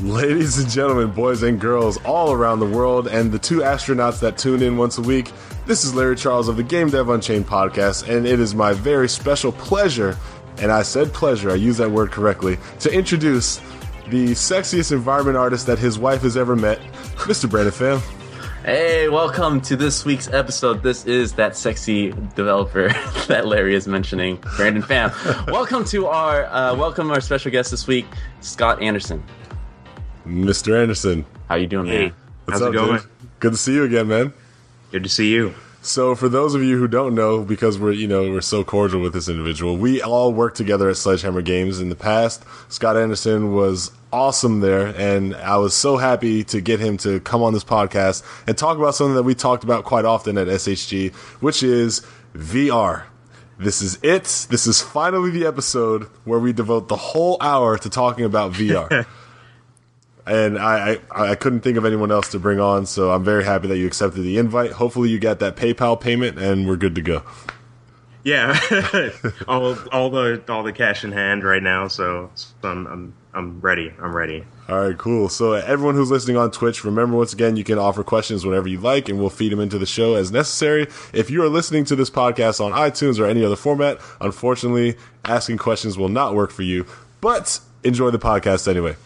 Ladies and gentlemen, boys and girls all around the world, and the two astronauts that tune in once a week, this is Larry Charles of the Game Dev Unchained podcast, and it is my very special pleasure, and I said pleasure, I use that word correctly, to introduce the sexiest environment artist that his wife has ever met, Mr. Brandon Pham. Hey, welcome to this week's episode. This is that sexy developer that Larry is mentioning, Brandon Pham. welcome to our uh, welcome our special guest this week, Scott Anderson. Mr. Anderson. How you doing, Hey, man? What's how's up, it going? dude? Good to see you again, man. Good to see you. So, for those of you who don't know, because we're you know we're so cordial with this individual, we all worked together at Sledgehammer Games in the past. Scott Anderson was awesome there, and I was so happy to get him to come on this podcast and talk about something that we talked about quite often at SHG, which is VR. This is it. This is finally the episode where we devote the whole hour to talking about VR. and I, I I couldn't think of anyone else to bring on, so I'm very happy that you accepted the invite. Hopefully, you got that PayPal payment, and we're good to go. Yeah, all all the all the cash in hand right now, so, so I'm, I'm I'm ready. I'm ready. All right, cool. So, everyone who's listening on Twitch, remember once again, you can offer questions whenever you like, and we'll feed them into the show as necessary. If you are listening to this podcast on iTunes or any other format, unfortunately, asking questions will not work for you, but enjoy the podcast anyway.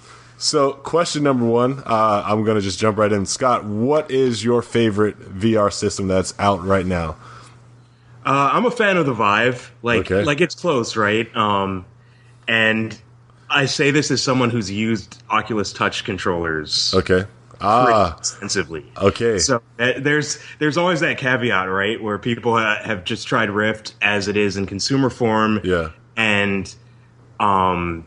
So, question number one, uh, I'm going to just jump right in. Scott, what is your favorite VR system that's out right now? Uh, I'm a fan of the Vive. Like Okay. like it's close, right? Um, and I say this as someone who's used Oculus Touch controllers Okay. Ah, extensively. okay. So uh, there's there's always that caveat, right, where people ha- have just tried Rift as it is in consumer form. Yeah. And um,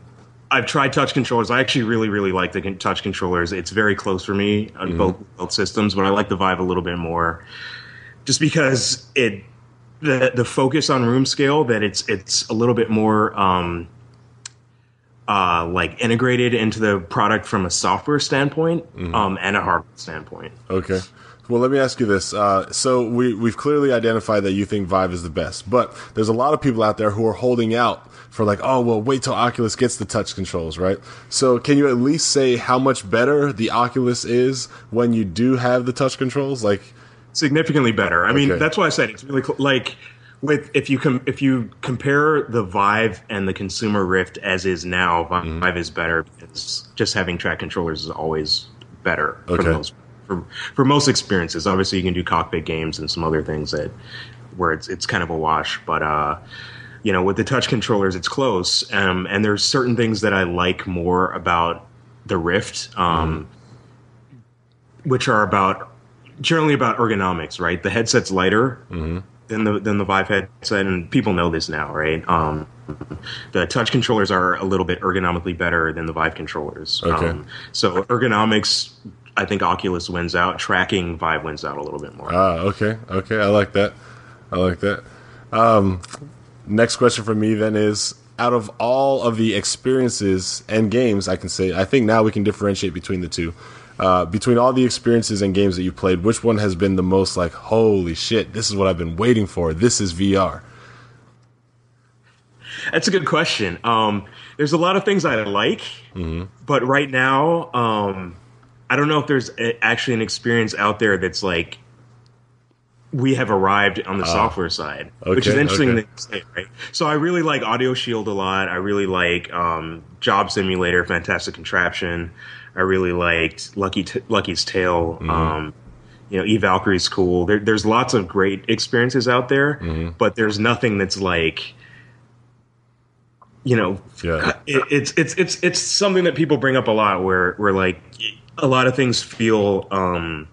I've tried touch controllers. I actually really really like the touch controllers. It's very close for me on Mm-hmm. both both systems, but I like the Vive a little bit more, just because it the the focus on room scale that it's it's a little bit more. Um, uh, like integrated into the product from a software standpoint Mm-hmm. um, and a hardware standpoint. Okay. Well, let me ask you this. Uh, so we we've clearly identified that you think Vive is the best, but there's a lot of people out there who are holding out for like, oh well, wait till Oculus gets the touch controls, right? So can you at least say how much better the Oculus is when you do have the touch controls? Like, significantly better. I mean, that's why I said it's really cl- like with if you com- if you compare the Vive and the consumer Rift as is now, Vive Mm-hmm. is better because just having track controllers is always better for Okay. the most for for most experiences. Obviously, you can do cockpit games and some other things that where it's it's kind of a wash, but uh you know, with the touch controllers, it's close. Um, and there's certain things that I like more about the Rift, um, which are about generally about ergonomics, right? The headset's lighter than the than the Vive headset, and people know this now, right? Um, the touch controllers are a little bit ergonomically better than the Vive controllers. Okay. Um, so ergonomics, I think Oculus wins out. Tracking, Vive wins out a little bit more. ah, okay, okay, I like that. I like that. Um, next question for me then is out of all of the experiences and games I can say, I think now we can differentiate between the two. Uh, between all the experiences and games that you played, which one has been the most like, holy shit, this is what I've been waiting for. This is VR. That's a good question. Um, there's a lot of things I like, but right now, um, I don't know if there's a, actually an experience out there that's like we have arrived on the software side, which is interesting okay. to say, right? So I really like Audio Shield a lot. I really like um, Job Simulator, Fantastic Contraption. I really liked Lucky T- Lucky's Tale. Um, you know, E Valkyrie's cool. There, there's lots of great experiences out there, but there's nothing that's like, you know, Yeah. it, it's it's it's it's something that people bring up a lot. Where where like a lot of things feel um,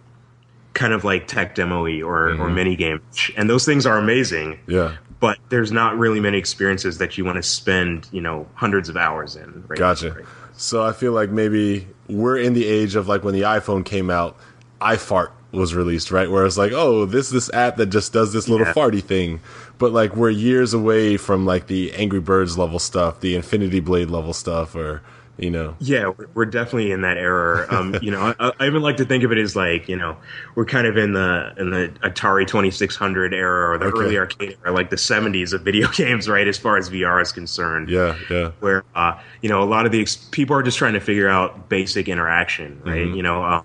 kind of like tech demo or or mm-hmm. mini game, and those things are amazing. Yeah. But there's not really many experiences that you want to spend, you know, hundreds of hours in. Right Gotcha. Right. So I feel like maybe we're in the age of like when the iPhone came out, iFart was released, right? Where it's like, oh, this this app that just does this little Yeah. farty thing. But like we're years away from like the Angry Birds level stuff, the Infinity Blade level stuff, or you know. Yeah, we're- definitely in that era. Um, you know, I, I even like to think of it as like, you know, we're kind of in the in the Atari Twenty Six Hundred era or the Okay. early arcade era, like the seventies of video games, right? As far as VR is concerned. Yeah, yeah. where uh, you know a lot of the ex- people are just trying to figure out basic interaction, right? Mm-hmm. You know, uh,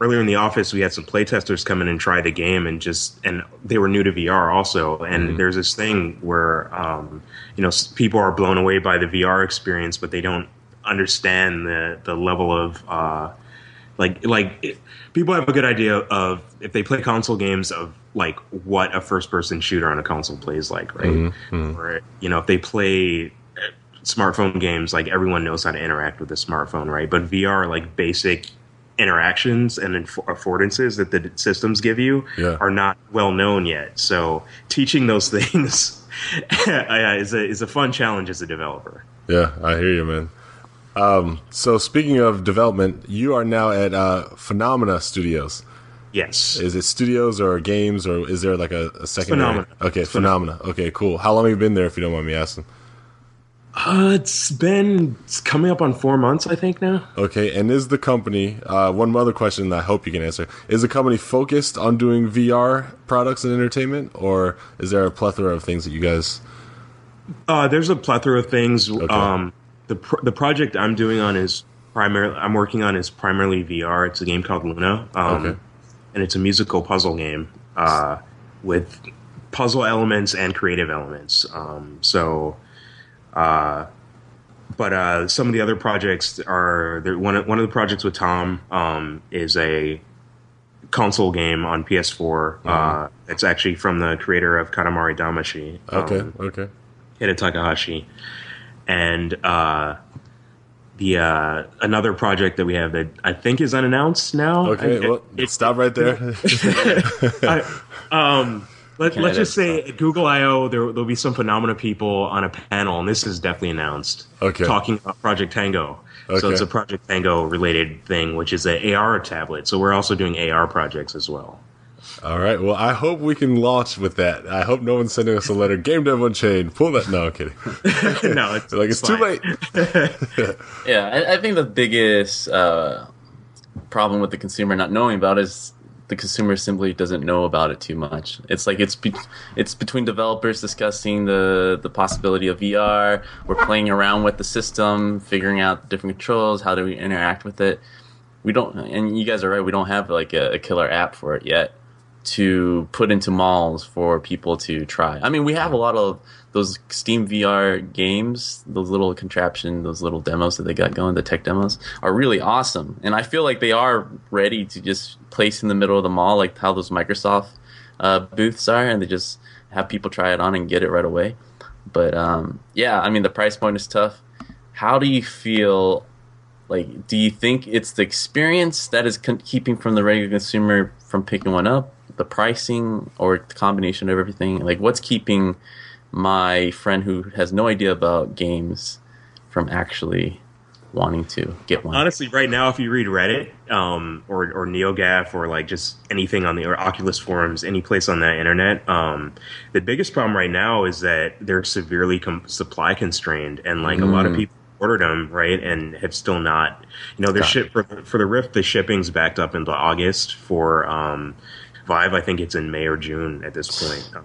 earlier in the office we had some playtesters come in and try the game, and just and they were new to VR also. And Mm-hmm. there's this thing where um, you know people are blown away by the VR experience, but they don't understand the the level of uh, like like it, people have a good idea of if they play console games of like what a first person shooter on a console plays like right? Or you know if they play uh, smartphone games like everyone knows how to interact with a smartphone right? But vr like basic interactions and inf- affordances that the systems give you Yeah. are not well known yet. So teaching those things uh, is a is a fun challenge as a developer. Yeah, I hear you, man. Um, so speaking of development, you are now at uh, Funomena Studios. yes Is it studios or games or is there like a, a secondary? Funomena. Okay, Funomena. Okay, cool. How long have you been there, if you don't mind me asking? uh, it's been it's coming up on four months i think now Okay, and is the company uh, one other question that I hope you can answer? Is the company focused on doing VR products and entertainment, or is there a plethora of things that you guys? Uh, there's a plethora of things. Um, the pr- the project I'm doing on is primarily I'm working on is primarily VR. It's a game called Luna, um, Okay. and it's a musical puzzle game uh, with puzzle elements and creative elements. Um, so, uh, but uh, some of the other projects are there, one of, one of the projects with Tom um, is a console game on PS4. Uh, it's actually from the creator of Katamari Damacy. Okay, Um, okay, Keita Takahashi, and uh, the uh, another project that we have that I think is unannounced now. okay. I- well, it- stop right there. I- um, let, let's just say at Google I/O there there'll be some phenomenal people on a panel, and this is definitely announced. Okay. talking about Project Tango. Okay. So it's a Project Tango related thing, which is a AR tablet. So we're also doing AR projects as well. All right. Well, I hope we can launch with that. I hope no one's sending us a letter. Game Dev Unchained. Pull that. No, I'm kidding. no, it's like it's too late. Yeah, I, I think the biggest uh, problem with the consumer not knowing about it is the consumer simply doesn't know about it too much. It's like it's be- it's between developers discussing the the possibility of VR. We're playing around with the system, figuring out different controls. How do we interact with it? We don't, and you guys are right. We don't have like a, a killer app for it yet to put into malls for people to try. I mean, we have a lot of those Steam VR games, those little contraption, those little demos that they got going, the tech demos are really awesome. And I feel like they are ready to just place in the middle of the mall, like how those Microsoft uh, booths are, and they just have people try it on and get it right away. But um, yeah, I mean, the price point is tough. How do you feel like do you think it's the experience that is con- keeping from the regular consumer from picking one up the pricing or the combination of everything like what's keeping my friend who has no idea about games from actually wanting to get one Honestly, right now, if you read Reddit um, or or NeoGAF or like just anything on the or Oculus forums, any place on the internet, um, the biggest problem right now is that they're severely com- supply constrained, and like a lot of people ordered them right and have still not. You know, they're ship for, for the Rift. The shipping's backed up into August for um, Vive. I think it's in May or June at this point.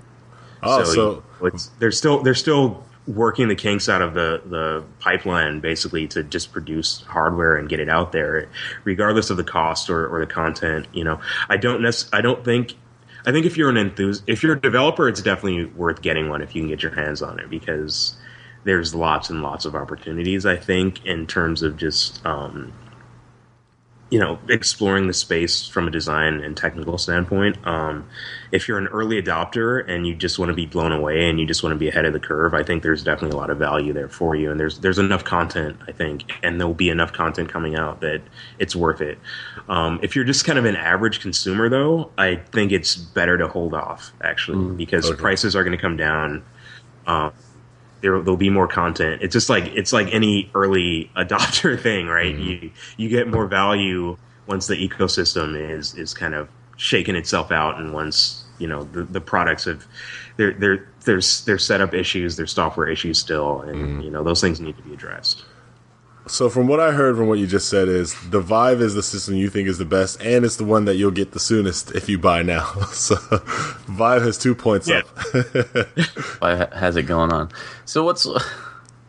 Oh, so, it's they're still they're still working the kinks out of the the pipeline basically to just produce hardware and get it out there, regardless of the cost or, or the content. You know, I don't nec- I don't think. I think if you're an enthusiast, if you're a developer, it's definitely worth getting one if you can get your hands on it because there's lots and lots of opportunities. I think in terms of just um, you know, exploring the space from a design and technical standpoint. Um, if you're an early adopter and you just want to be blown away and you just want to be ahead of the curve, I think there's definitely a lot of value there for you. And there's there's enough content, I think, and there'll be enough content coming out that it's worth it. Um, if you're just kind of an average consumer, though, I think it's better to hold off actually mm, because prices are going to come down. Um, there there'll be more content. It's just like it's like any early adopter thing, right? Mm-hmm. You you get more value once the ecosystem is is kind of shaking itself out, and once you know the, the products have there there there's there's setup issues, there's software issues still, and mm-hmm. you know those things need to be addressed. So from what I heard from what you just said is the Vive is the system you think is the best, and it's the one that you'll get the soonest if you buy now. So Vive has two points yeah. up. Vive has it going on. So what's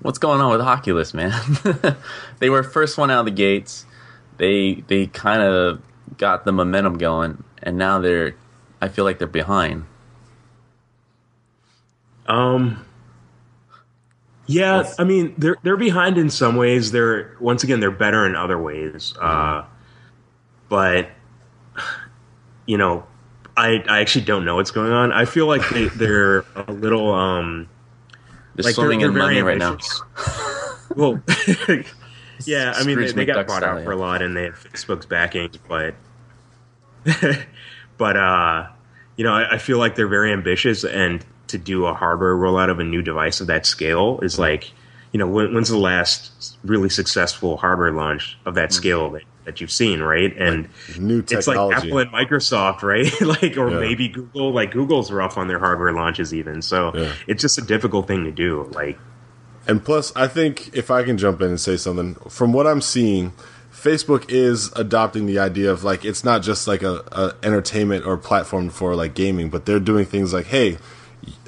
what's going on with Oculus, man? they were first one out of the gates. They they kind of got the momentum going, and now they're. I feel like they're behind. Um, yeah, I mean they're they're behind in some ways. They're once again they're better in other ways. Uh, but you know, I I actually don't know what's going on. I feel like they they're a little um they're like swimming they're, they're in money right now. well, yeah, I mean they, they got bought out for a lot and they have Facebook's backing, but but uh, you know I, I feel like they're very ambitious and to do a hardware rollout of a new device of that scale is like, you know, when, when's the last really successful hardware launch of that mm-hmm. scale that, that you've seen, right? And like new technology. it's like Apple and Microsoft, right? like, or yeah. maybe Google. Like Google's rough on their hardware launches, even. So yeah. it's just a difficult thing to do. Like, and plus, I think if I can jump in and say something, from what I'm seeing, Facebook is adopting the idea of like it's not just like a, a entertainment or platform for like gaming, but they're doing things like, hey,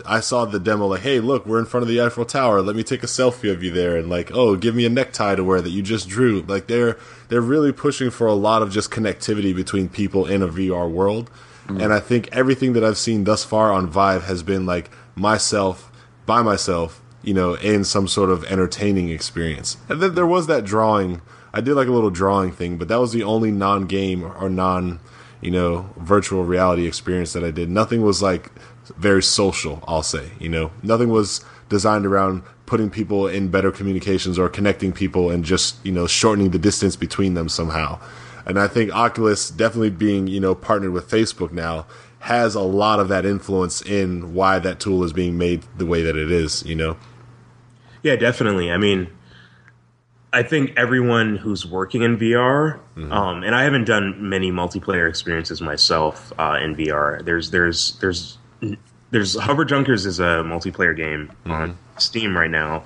I saw the demo like, hey, look, we're in front of the Eiffel Tower. Let me take a selfie of you there, and like, oh, give me a necktie to wear that you just drew. Like they're they're really pushing for a lot of just connectivity between people in a VR world. Mm-hmm. And I think everything that I've seen thus far on Vive has been like myself by myself, you know, in some sort of entertaining experience. And then there was that drawing. I did like a little drawing thing, but that was the only non-game or non, you know, virtual reality experience that I did. Nothing was like very social, I'll say. You know, nothing was designed around putting people in better communications or connecting people and just, you know, shortening the distance between them somehow. And I think Oculus definitely being, you know, partnered with Facebook now has a lot of that influence in why that tool is being made the way that it is, you know? Yeah, definitely. I mean, I think everyone who's working in VR, mm-hmm. um, and I haven't done many multiplayer experiences myself uh, in VR. There's there's there's there's Hover Junkers is a multiplayer game mm-hmm. on Steam right now,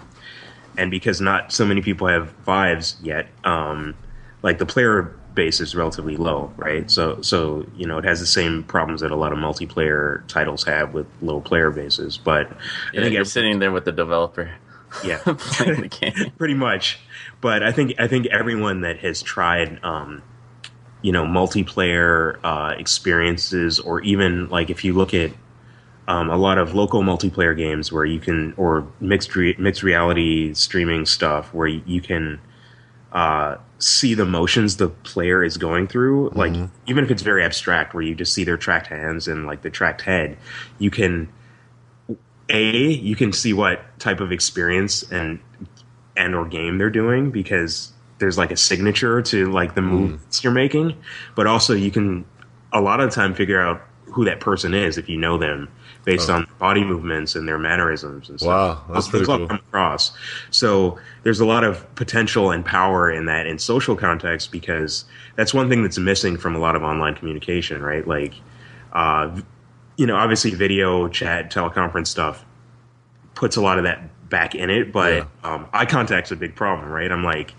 and because not so many people have Vives yet, um, like the player base is relatively low, right? So so you know it has the same problems that a lot of multiplayer titles have with low player bases. But yeah, I think you're sitting there with the developer. Yeah, playing the game, pretty much. But I think I think everyone that has tried. Um, you know multiplayer uh, experiences or even like if you look at um, a lot of local multiplayer games where you can, or mixed re- mixed reality streaming stuff where you can uh, see the motions the player is going through. Like mm-hmm. even if it's very abstract, where you just see their tracked hands and like the tracked head, you can a you can see what type of experience and and or game they're doing because there's like a signature to like the moves mm. you're making, but also you can a lot of the time figure out who that person is if you know them based oh. on body movements and their mannerisms and stuff. Wow, that's pretty cool. Come across. So there's a lot of potential and power in that in social context because that's one thing that's missing from a lot of online communication, right? Like, uh, you know, obviously video, chat, teleconference stuff puts a lot of that back in it, but yeah. um, eye contact's a big problem, right? I'm like,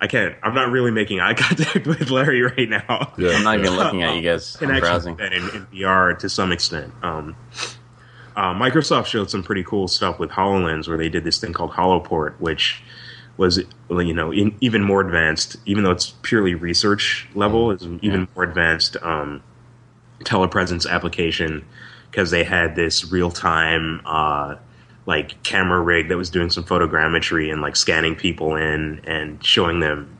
I can't. I'm not really making eye contact with Larry right now. Yeah, I'm not even looking at you guys. I'm browsing in, in, VR to some extent. Um, uh, Microsoft showed some pretty cool stuff with Hololens, where they did this thing called HoloPort, which was you know in, even more advanced. Even though it's purely research level, is even yeah. more advanced um, telepresence application because they had this real time. Uh, like camera rig that was doing some photogrammetry and like scanning people in and showing them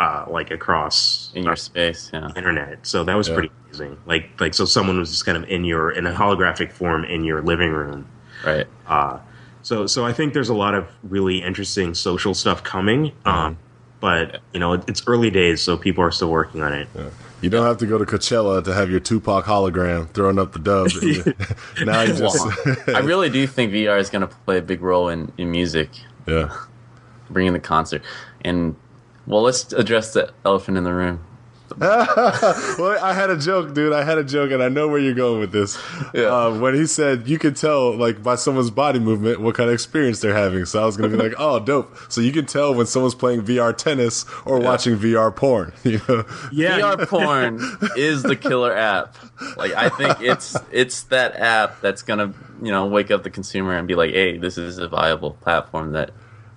uh, like across in your space. Yeah. internet. So that was Yeah. pretty amazing. Like like so someone was just kind of in your in a holographic form in your living room. Right. Uh, so so I think there's a lot of really interesting social stuff coming. Um, but you know it, it's early days, so people are still working on it. You don't have to go to Coachella to have your Tupac hologram throwing up the dub. now you just I really do think VR is going to play a big role in, in music, yeah. bringing the concert. And well, let's address the elephant in the room. Well, I had a joke, dude. I had a joke, and I know where you're going with this. Yeah. Uh, when he said you can tell, like by someone's body movement, what kind of experience they're having. So I was gonna be like, oh, dope. So you can tell when someone's playing VR tennis or watching VR porn. You know? Yeah, VR porn is the killer app. Like I think it's it's that app that's gonna you know wake up the consumer and be like, hey, this is a viable platform that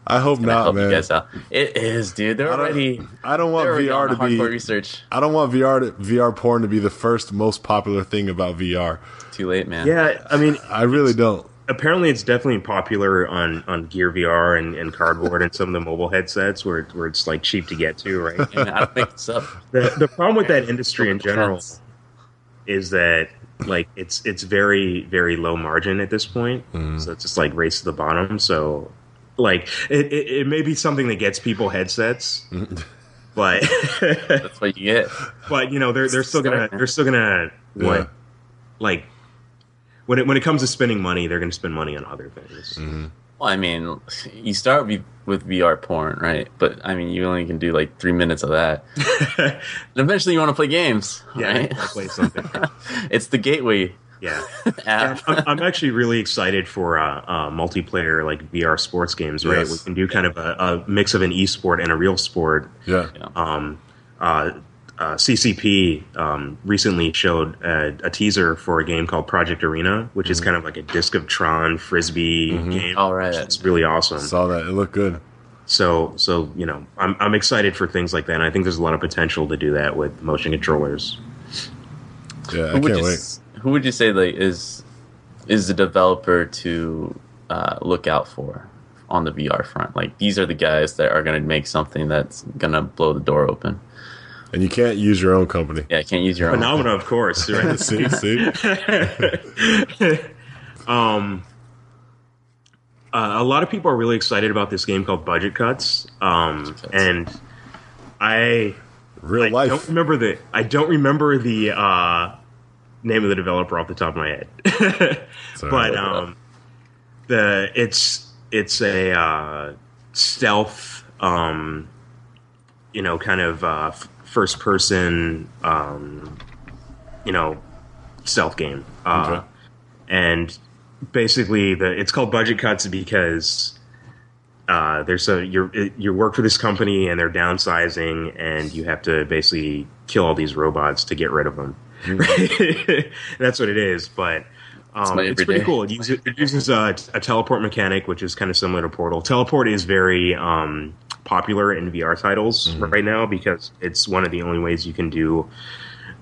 I hope not, help you man. guys out. It is, dude. They're I don't, already I don't want VR to be. research. I don't want VR to, VR porn to be the first most popular thing about VR. Too late, man. yeah. I mean, I really don't. apparently it's definitely popular on, on Gear VR and, and cardboard and some of the mobile headsets where where it's like cheap to get to, right? And I don't think it's up. the the problem with that industry in general is that like it's it's very very low margin at this point. Mm-hmm. So it's just like race to the bottom. So like it, it, it may be something that gets people headsets, but That's what you get. but you know they're they're still gonna they're still gonna Yeah. what like when it when it comes to spending money they're gonna spend money on other things. Mm-hmm. Well, I mean, you start with, with VR porn, right? But I mean, you only can do like three minutes of that. and eventually, you want to play games, Yeah, right? Play something. it's the gateway Yeah. app. I'm, I'm actually really excited for uh, uh, multiplayer like VR sports games. Right, Yes. we can do kind of a, a mix of an esport and a real sport. Yeah. Yeah. Um, uh, uh, CCP um, recently showed a, a teaser for a game called Project Arena, which is kind of like a Disc of Tron frisbee game. All right, right. It's really awesome. Saw that. It looked good. So, so you know, I'm I'm excited for things like that. And I think there's a lot of potential to do that with motion controllers. Yeah, I can't you, wait. S- Who would you say like is is the developer to uh, look out for on the VR front? Like these are the guys that are going to make something that's going to blow the door open. And you can't use your own company. Yeah, can't use your own. Funomena, of course. Right? see, see. um, uh, a lot of people are really excited about this game called Budget Cuts, um, Cuts. and I Real I life. don't remember the I don't remember the uh, name of the developer off the top of my head, but um, the it's it's a uh, stealth, um, you know, kind of uh, f- first person, um, you know, stealth game, uh, Okay. and basically the it's called budget cuts because uh, there's a you're you work for this company and they're downsizing and you have to basically kill all these robots to get rid of them. That's what it is, but. Um, it's pretty cool. It uses, it uses a, a teleport mechanic, which is kind of similar to Portal. Teleport is very um, popular in VR titles right now because it's one of the only ways you can do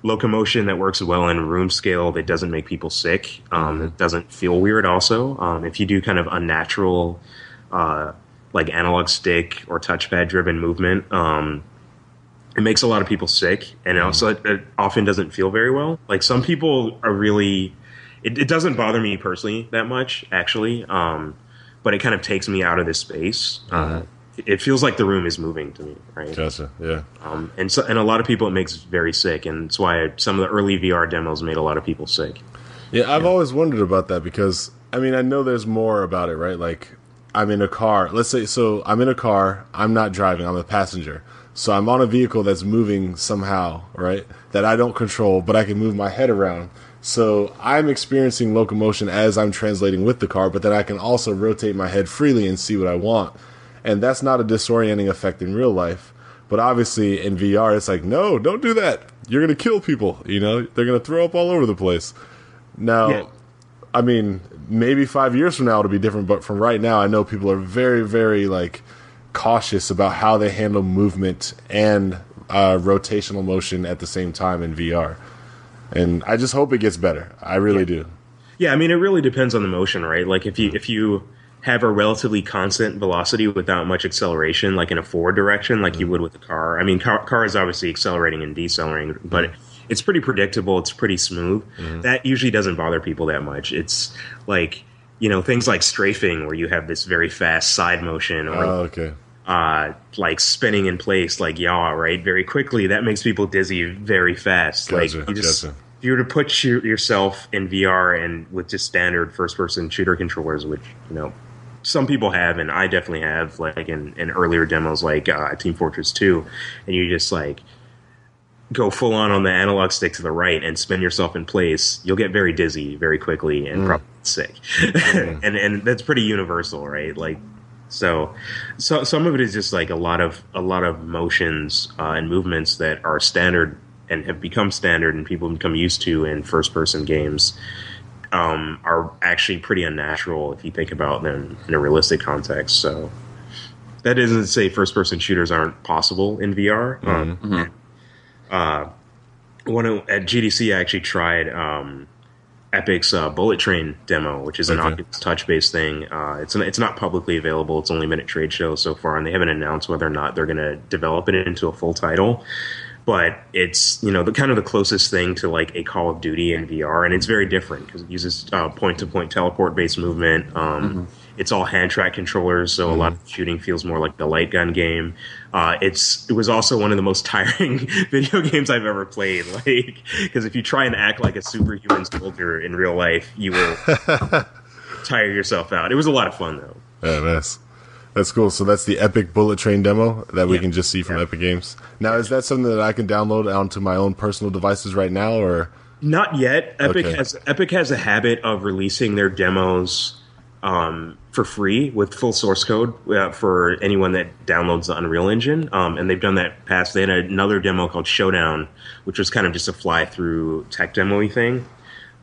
locomotion that works well in room scale that doesn't make people sick. Um, It doesn't feel weird. Also, um, if you do kind of unnatural, uh, like analog stick or touchpad driven movement, um, it makes a lot of people sick, and it also it, it often doesn't feel very well. Like some people are really. It, it doesn't bother me personally that much, actually, um, but it kind of takes me out of this space. Uh, it, it feels like the room is moving to me, right? Gotcha. Yeah. Um, and so, and a lot of people it makes very sick, and that's why some of the early VR demos made a lot of people sick. Yeah, I've always wondered about that because I mean I know there's more about it, right? Like I'm in a car. Let's say so I'm in a car, I'm not driving, I'm a passenger. So I'm on a vehicle that's moving somehow, right? That I don't control, but I can move my head around. So I'm experiencing locomotion as I'm translating with the car, but then I can also rotate my head freely and see what I want. And that's not a disorienting effect in real life. But obviously in VR, it's like, no, don't do that. You're going to kill people. You know, they're going to throw up all over the place. Now, Yeah. I mean, maybe five years from now it'll be different, but from right now, I know people are very, very like cautious about how they handle movement and uh, rotational motion at the same time in VR. And I just hope it gets better. I really do. Yeah, I mean, it really depends on the motion, right? Like if you mm-hmm. if you have a relatively constant velocity without much acceleration, like in a forward direction, like you mm-hmm. would with a car. I mean, car, car is obviously accelerating and decelerating, but mm-hmm. it's pretty predictable. It's pretty smooth. That usually doesn't bother people that much. It's like you know things like strafing, where you have this very fast side motion, or Oh, okay. uh, like spinning in place, like yaw, right, very quickly. That makes people dizzy very fast. Gotcha, like you just, gotcha. if you were to put your, yourself in VR and with just standard first-person shooter controllers, which you know some people have, and I definitely have, like in, in earlier demos, like uh, Team Fortress Two, and you just like go full on on the analog stick to the right and spin yourself in place, you'll get very dizzy very quickly and probably sick. and and that's pretty universal, right? Like so, so some of it is just like a lot of a lot of motions uh, and movements that are standard and have become standard and people become used to in first person games um, are actually pretty unnatural if you think about them in a realistic context. So that isn't to say first person shooters aren't possible in VR. Um, uh, one of, at GDC, I actually tried um, Epic's uh, Bullet Train demo, which is an Okay. Oculus Touch based thing. Uh, it's it's not publicly available. It's only been at trade shows so far, and they haven't announced whether or not they're going to develop it into a full title. But it's you know the kind of the closest thing to like a Call of Duty in VR, and it's very different because it uses point to point teleport based movement. Um, It's all hand track controllers, so a lot of shooting feels more like the light gun game. Uh, it's it was also one of the most tiring video games I've ever played. Like because if you try and act like a superhuman soldier in real life, you will tire yourself out. It was a lot of fun though. Yeah, nice. That's cool. So that's the Epic Bullet Train demo that we Yeah. can just see from Yeah. Epic Games. Now, is that something that I can download onto my own personal devices right now, or Not yet. Epic Okay. has Epic has a habit of releasing their demos um, for free with full source code uh, for anyone that downloads the Unreal Engine, um, and they've done that past. They had another demo called Showdown, which was kind of just a fly through tech demo thing,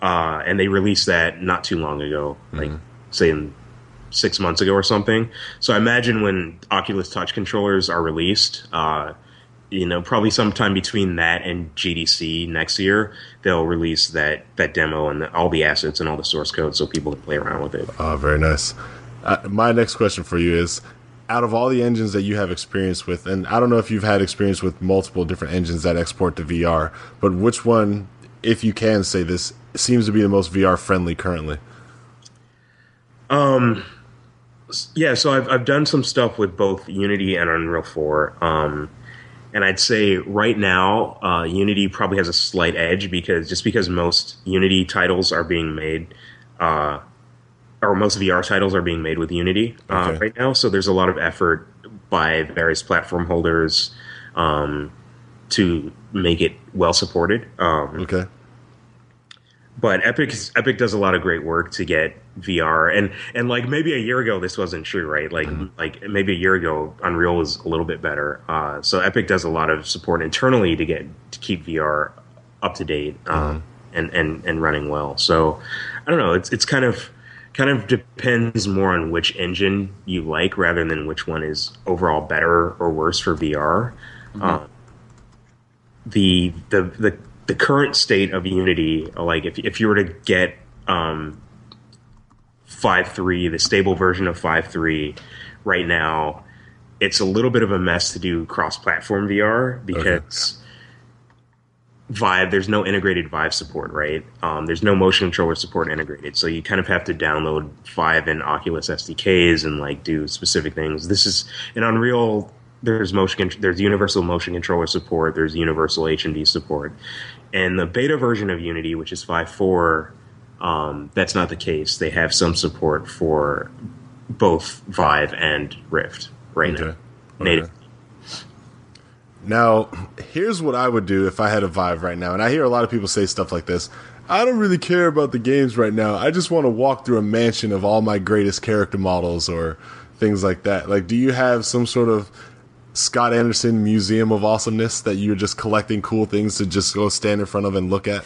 uh, and they released that not too long ago, like say in six months ago or something. So I imagine when Oculus Touch controllers are released, uh, you know, probably sometime between that and GDC next year, they'll release that that demo and the, all the assets and all the source code so people can play around with it. Oh, very nice. Uh, my next question for you is out of all the engines that you have experience with, and I don't know if you've had experience with multiple different engines that export to VR, but which one, if you can say this, seems to be the most VR friendly currently? Um, yeah, so I've I've done some stuff with both Unity and Unreal Four, um, and I'd say right now uh, Unity probably has a slight edge because just because most Unity titles are being made, uh, or most VR titles are being made with Unity uh, Okay. right now, so there's a lot of effort by various platform holders um, to make it well supported. Um, Okay. but Epic Epic does a lot of great work to get VR and and like maybe a year ago this wasn't true right? Like like maybe a year ago Unreal was a little bit better. Uh, so Epic does a lot of support internally to get to keep VR up to date um, and and and running well. So I don't know. It's it's kind of kind of depends more on which engine you like rather than which one is overall better or worse for VR uh, the the the the current state of Unity, like if if you were to get um, five three, the stable version of five three, right now, it's a little bit of a mess to do cross platform VR because. Vive, there's no integrated Vive support, right? Um, there's no motion controller support integrated, so you kind of have to download Vive and Oculus SDKs and like do specific things. This is in Unreal. There's motion, there's universal motion controller support. There's universal HMD support, and the beta version of Unity, which is 5.4, um, that's not the case. They have some support for both Vive and Rift right Okay. now. Native. Now, here's what I would do if I had a Vive right now. And I hear a lot of people say stuff like this. I don't really care about the games right now. I just want to walk through a mansion of all my greatest character models or things like that. Like, do you have some sort of Scott Anderson museum of awesomeness that you're just collecting cool things to just go stand in front of and look at?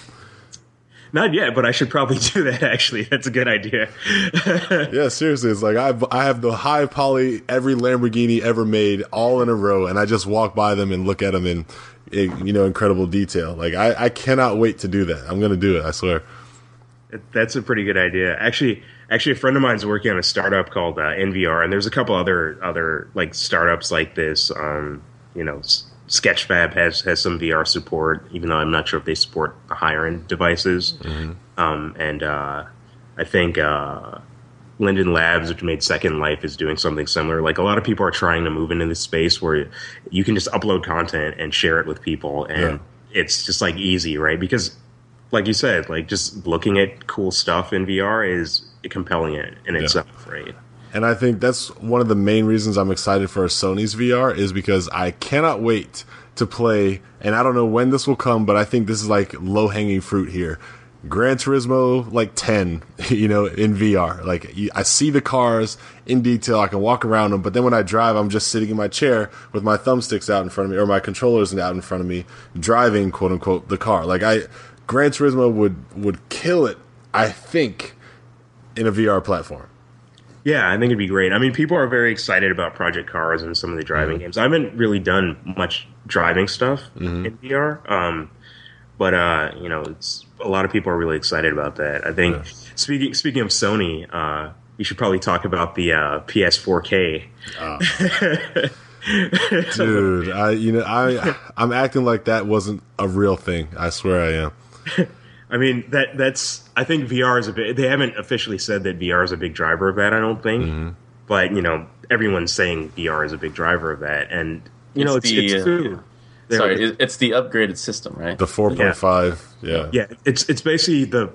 Not yet, but I should probably do that. Actually, that's a good idea. Yeah, seriously, it's like I I have the high poly every Lamborghini ever made all in a row, and I just walk by them and look at them in, in you know incredible detail. Like I I cannot wait to do that. I'm gonna do it. I swear. That's a pretty good idea. Actually, actually, a friend of mine's working on a startup called uh, NVR, and there's a couple other other like startups like this. Um, you know, Sketchfab has has some VR support, even though I'm not sure if they support the higher end devices. Mm-hmm. Um, and uh, I think uh, Linden Labs, which made Second Life, is doing something similar. Like a lot of people are trying to move into this space where you can just upload content and share it with people, and yeah. it's just like easy, right? Because, like you said, like just looking at cool stuff in VR is compelling in, in yeah. itself, right? And I think that's one of the main reasons I'm excited for Sony's VR is because I cannot wait to play. And I don't know when this will come, but I think this is like low hanging fruit here. Gran Turismo like 10, you know, in VR. Like I see the cars in detail. I can walk around them, but then when I drive, I'm just sitting in my chair with my thumbsticks out in front of me or my controllers out in front of me, driving quote unquote the car. Like I, Gran Turismo would would kill it. I think in a VR platform. Yeah, I think it'd be great. I mean, people are very excited about Project Cars and some of the driving mm-hmm. games. I haven't really done much driving stuff mm-hmm. in VR. Um, but uh, you know, it's a lot of people are really excited about that. I think yeah. speaking speaking of Sony, uh, you should probably talk about the uh, PS4K. Uh. Dude, I you know I I'm acting like that wasn't a real thing. I swear I am. I mean that that's I think VR is a bit. They haven't officially said that VR is a big driver of that. I don't think, mm-hmm. but you know everyone's saying VR is a big driver of that, and you it's know it's, the, it's true. Sorry, it's the upgraded system, right? The 4.5. Yeah. yeah. Yeah, it's it's basically the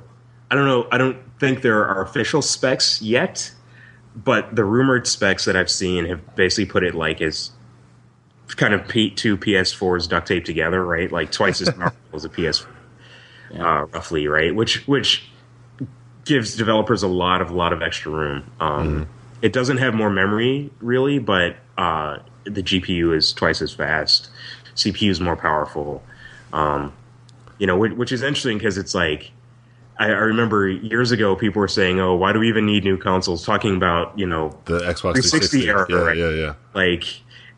I don't know, I don't think there are official specs yet, but the rumored specs that I've seen have basically put it like as kind of P- two PS4s duct taped together, right? Like twice as powerful as a PS4, yeah. uh, roughly, right? Which which gives developers a lot of lot of extra room. Um, mm. It doesn't have more memory really, but uh, the GPU is twice as fast. CPU is more powerful. Um, you know, which, which is interesting because it's like I, I, remember years ago people were saying, "Oh, why do we even need new consoles?" Talking about you know the Xbox 360 era, yeah, right? yeah, yeah. Like,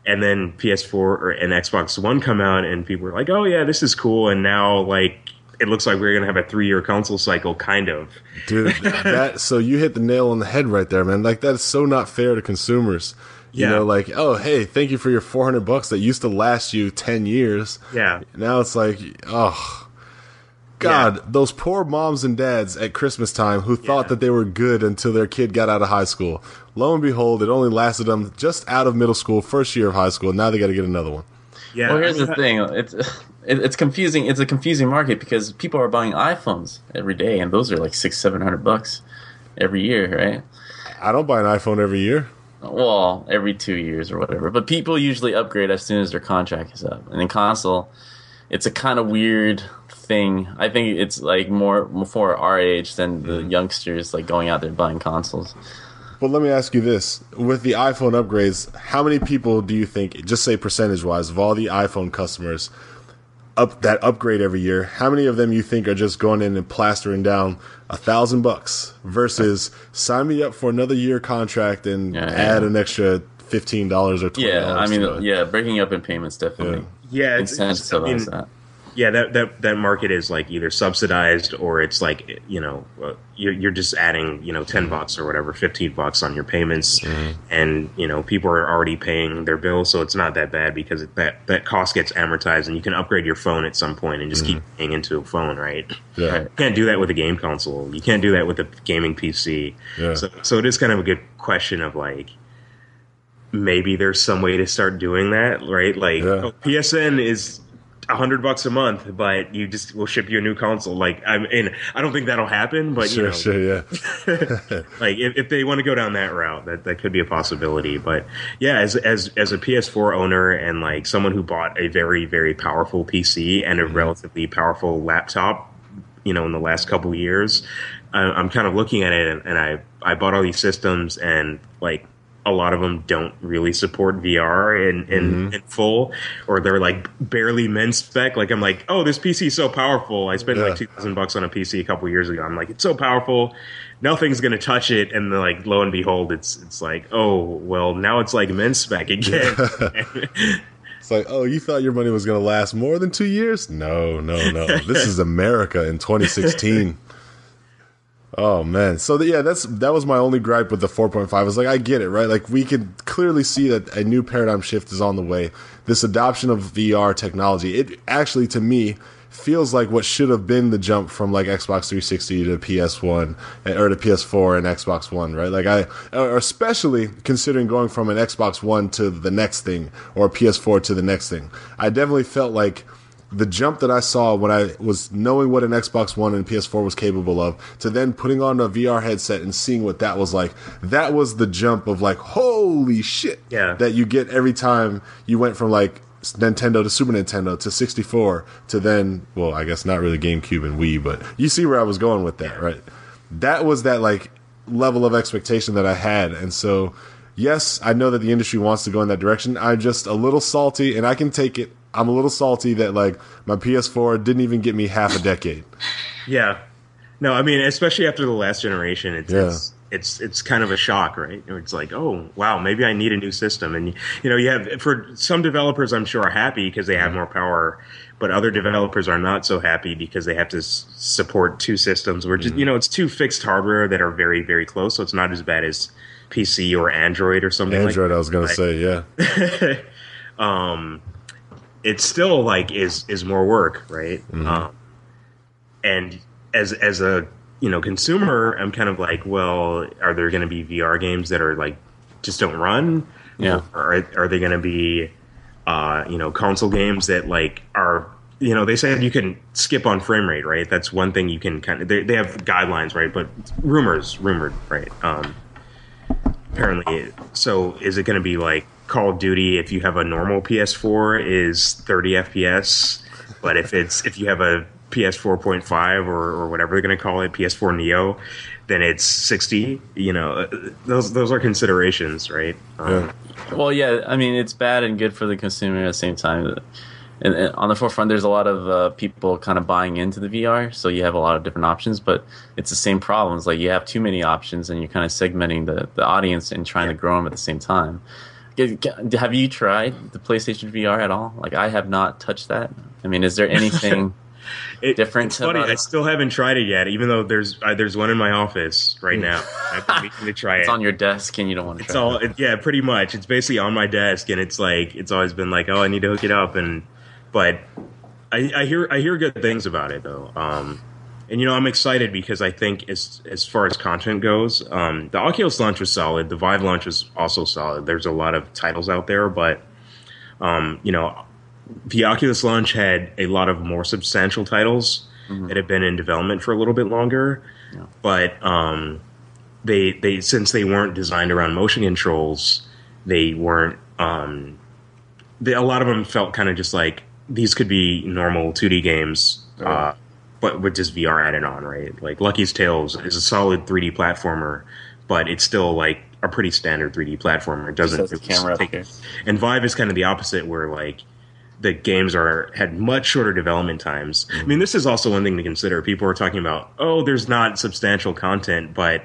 and then PS4 or, and Xbox One come out, and people were like, "Oh yeah, this is cool," and now like it looks like we're gonna have a three year console cycle, kind of. Dude, that so you hit the nail on the head right there, man. Like that's so not fair to consumers. You yeah. know, like, oh, hey, thank you for your 400 bucks that used to last you 10 years. Yeah. Now it's like, oh, God, yeah. those poor moms and dads at Christmas time who thought yeah. that they were good until their kid got out of high school. Lo and behold, it only lasted them just out of middle school, first year of high school. Now they got to get another one. Yeah. Well, here's I mean, the thing. It's it's confusing. It's a confusing market because people are buying iPhones every day, and those are like six, seven hundred bucks every year, right? I don't buy an iPhone every year well, every two years or whatever. But people usually upgrade as soon as their contract is up. And in console, it's a kind of weird thing. I think it's like more for our age than the mm. youngsters like going out there buying consoles. But let me ask you this: with the iPhone upgrades, how many people do you think, just say percentage wise, of all the iPhone customers up that upgrade every year, how many of them you think are just going in and plastering down a thousand bucks versus sign me up for another year contract and yeah, add yeah. an extra fifteen dollars or twenty Yeah, I mean, yeah, breaking up in payments definitely. Yeah, yeah it's, it's, I mean, that yeah, that, that that market is like either subsidized or it's like you know uh, you're, you're just adding you know ten bucks or whatever, fifteen bucks on your payments, mm-hmm. and you know people are already paying their bills, so it's not that bad because it, that that cost gets amortized, and you can upgrade your phone at some point and just mm-hmm. keep paying into a phone, right? Yeah, you can't do that with a game console. You can't do that with a gaming PC. Yeah. So so it is kind of a good question of like maybe there's some way to start doing that, right? Like yeah. oh, PSN is a hundred bucks a month, but you just will ship you a new console. Like I mean, I don't think that'll happen, but sure, you know, sure, yeah. like if, if they want to go down that route, that that could be a possibility. But yeah, as as as a PS4 owner and like someone who bought a very very powerful PC and a mm-hmm. relatively powerful laptop, you know, in the last couple years, I, am kind of looking at it and, and I I bought all these systems and like a lot of them don't really support VR in, in, mm-hmm. in, full, or they're like barely min spec. Like I'm like, oh, this PC is so powerful. I spent yeah. like two thousand bucks on a PC a couple years ago. I'm like, it's so powerful, nothing's gonna touch it. And then like, lo and behold, it's it's like, oh, well, now it's like min spec again. it's like, oh, you thought your money was gonna last more than two years? No, no, no. this is America in 2016. Oh man, so the, yeah, that's that was my only gripe with the 4.5. I was like, I get it, right? Like we can clearly see that a new paradigm shift is on the way. This adoption of VR technology, it actually to me feels like what should have been the jump from like Xbox 360 to PS1 eh, or to PS4 and Xbox One, right? Like I, especially considering going from an Xbox One to the next thing or PS4 to the next thing. I definitely felt like the jump that I saw when I was knowing what an Xbox One and PS4 was capable of to then putting on a VR headset and seeing what that was like, that was the jump of like, holy shit. Yeah. That you get every time you went from like Nintendo to Super Nintendo to 64 to then, well, I guess not really GameCube and Wii, but you see where I was going with that, right? That was that like level of expectation that I had. And so, yes, I know that the industry wants to go in that direction. I'm just a little salty and I can take it. I'm a little salty that like my PS4 didn't even get me half a decade. Yeah. No, I mean, especially after the last generation, it's, Yeah. it's it's it's kind of a shock, right? It's like, oh wow, maybe I need a new system, and you know, you have for some developers, I'm sure are happy because they have more power, but other developers are not so happy because they have to s- support two systems, where just mm-hmm. you know, it's two fixed hardware that are very very close, so it's not as bad as PC or Android or something. Android, like I was going to say, yeah. it still like is is more work, right? Mm-hmm. Um, and as as a you know consumer, I'm kind of like, well, are there going to be VR games that are like just don't run? Yeah. Or are, are they going to be uh, you know console games that like are you know they said you can skip on frame rate, right? That's one thing you can kind of they they have guidelines, right? But rumors, rumored, right? Um, apparently so is it going to be like call of duty if you have a normal ps4 is 30 fps but if it's if you have a ps4.5 or, or whatever they're going to call it ps4 neo then it's 60 you know uh, those those are considerations right um, Yeah. Well, yeah, I mean, it's bad and good for the consumer at the same time. And, and on the forefront, there's a lot of uh, people kind of buying into the VR, so you have a lot of different options. But it's the same problems. Like you have too many options, and you're kind of segmenting the, the audience and trying to grow them at the same time. Have you tried the PlayStation VR at all? Like I have not touched that. I mean, is there anything? It- different It's funny. I still haven't tried it yet, even though there's uh, there's one in my office right now. I've been meaning to try it's it. It's on your desk, and you don't want to It's try. all it, yeah, pretty much. It's basically on my desk, and it's like it's always been like, oh, I need to hook it up, and but I, I hear I hear good things about it though. Um, and you know, I'm excited because I think as as far as content goes, um, the Oculus launch was solid. The Vive launch was also solid. There's a lot of titles out there, but um, you know, the Oculus launch had a lot of more substantial titles that have been in development for a little bit longer. But um, they they since they weren't designed around motion controls, they weren't. Um, they, a lot of them felt kind of just like these could be normal 2D games, uh, but with just VR added on, right? Like Lucky's Tales is a solid 3D platformer, but it's still like a pretty standard 3D platformer. It doesn't the camera take- and Vive is kind of the opposite, where like the games are had much shorter development times. I mean, this is also one thing to consider. People are talking about, oh, there's not substantial content, but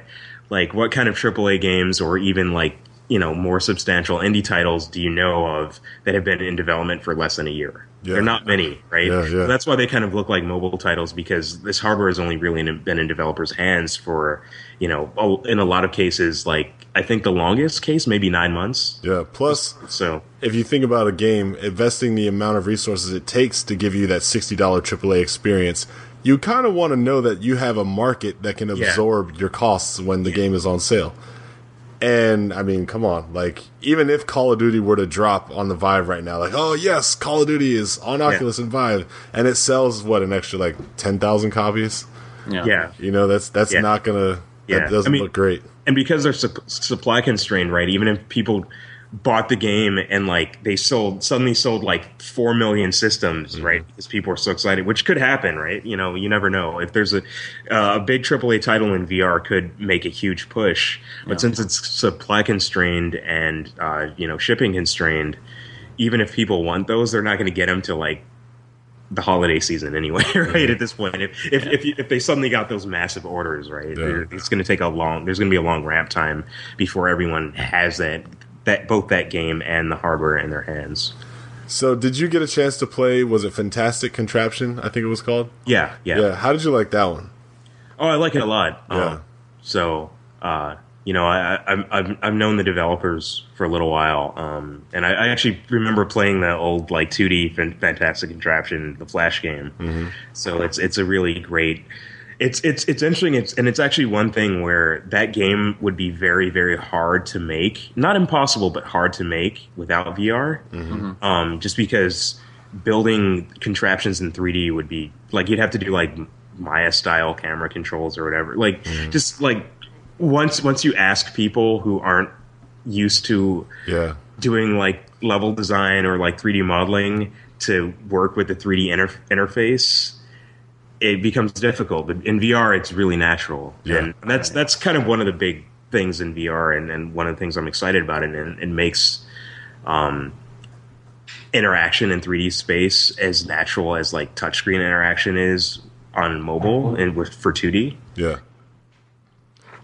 like, what kind of AAA games or even like you know more substantial indie titles do you know of that have been in development for less than a year? Yeah. There are not many, right? Yeah, yeah. So that's why they kind of look like mobile titles because this hardware has only really been in developers' hands for you know in a lot of cases like I think the longest case maybe nine months. Yeah. Plus, So if you think about a game, investing the amount of resources it takes to give you that $60 AAA experience, you kind of want to know that you have a market that can Yeah. absorb your costs when the game is on sale. And I mean, come on, like even if Call of Duty were to drop on the Vive right now, like, oh yes, Call of Duty is on Oculus and Vive, and it sells what an extra like ten thousand copies. yeah, yeah. You know, that's that's Yeah. not gonna Yeah. that doesn't I mean- look great. and because they're sup- supply constrained, right? Even if people bought the game and like they sold suddenly sold like four million systems, Mm-hmm. right? Because people are so excited, which could happen, right? You know, you never know. If there's a uh, a big AAA title in VR, could make a huge push. But since it's supply constrained and uh, you know shipping constrained, even if people want those, they're not going to get them to like the holiday season anyway, right? At this point, if if if, you, if they suddenly got those massive orders, right, they're- it's going to take a long. There's going to be a long ramp time before everyone has that that both that game and the hardware in their hands. So, did you get a chance to play? Was it Fantastic Contraption? I think it was called. Yeah, yeah. Yeah. How did you like that one? Oh, I like it a lot. Yeah. Um, so, uh, you know, I, I, I've I've known the developers for a little while, um, and I, I actually remember playing the old like 2D Fantastic Contraption, the Flash game. So it's it's a really great. It's it's it's interesting. It's and it's actually one thing where that game would be very very hard to make. Not impossible, but hard to make without VR. Um, just because building contraptions in 3D would be like you'd have to do like Maya style camera controls or whatever. Like just like once once you ask people who aren't used to Yeah. doing like level design or like 3D modeling to work with the 3D inter- interface, it becomes difficult. But in VR, it's really natural, Yeah. and that's that's kind of one of the big things in VR, and, and one of the things I'm excited about, it, and it makes um, interaction in 3D space as natural as like touchscreen interaction is on mobile and with for 2D. Yeah. Yeah,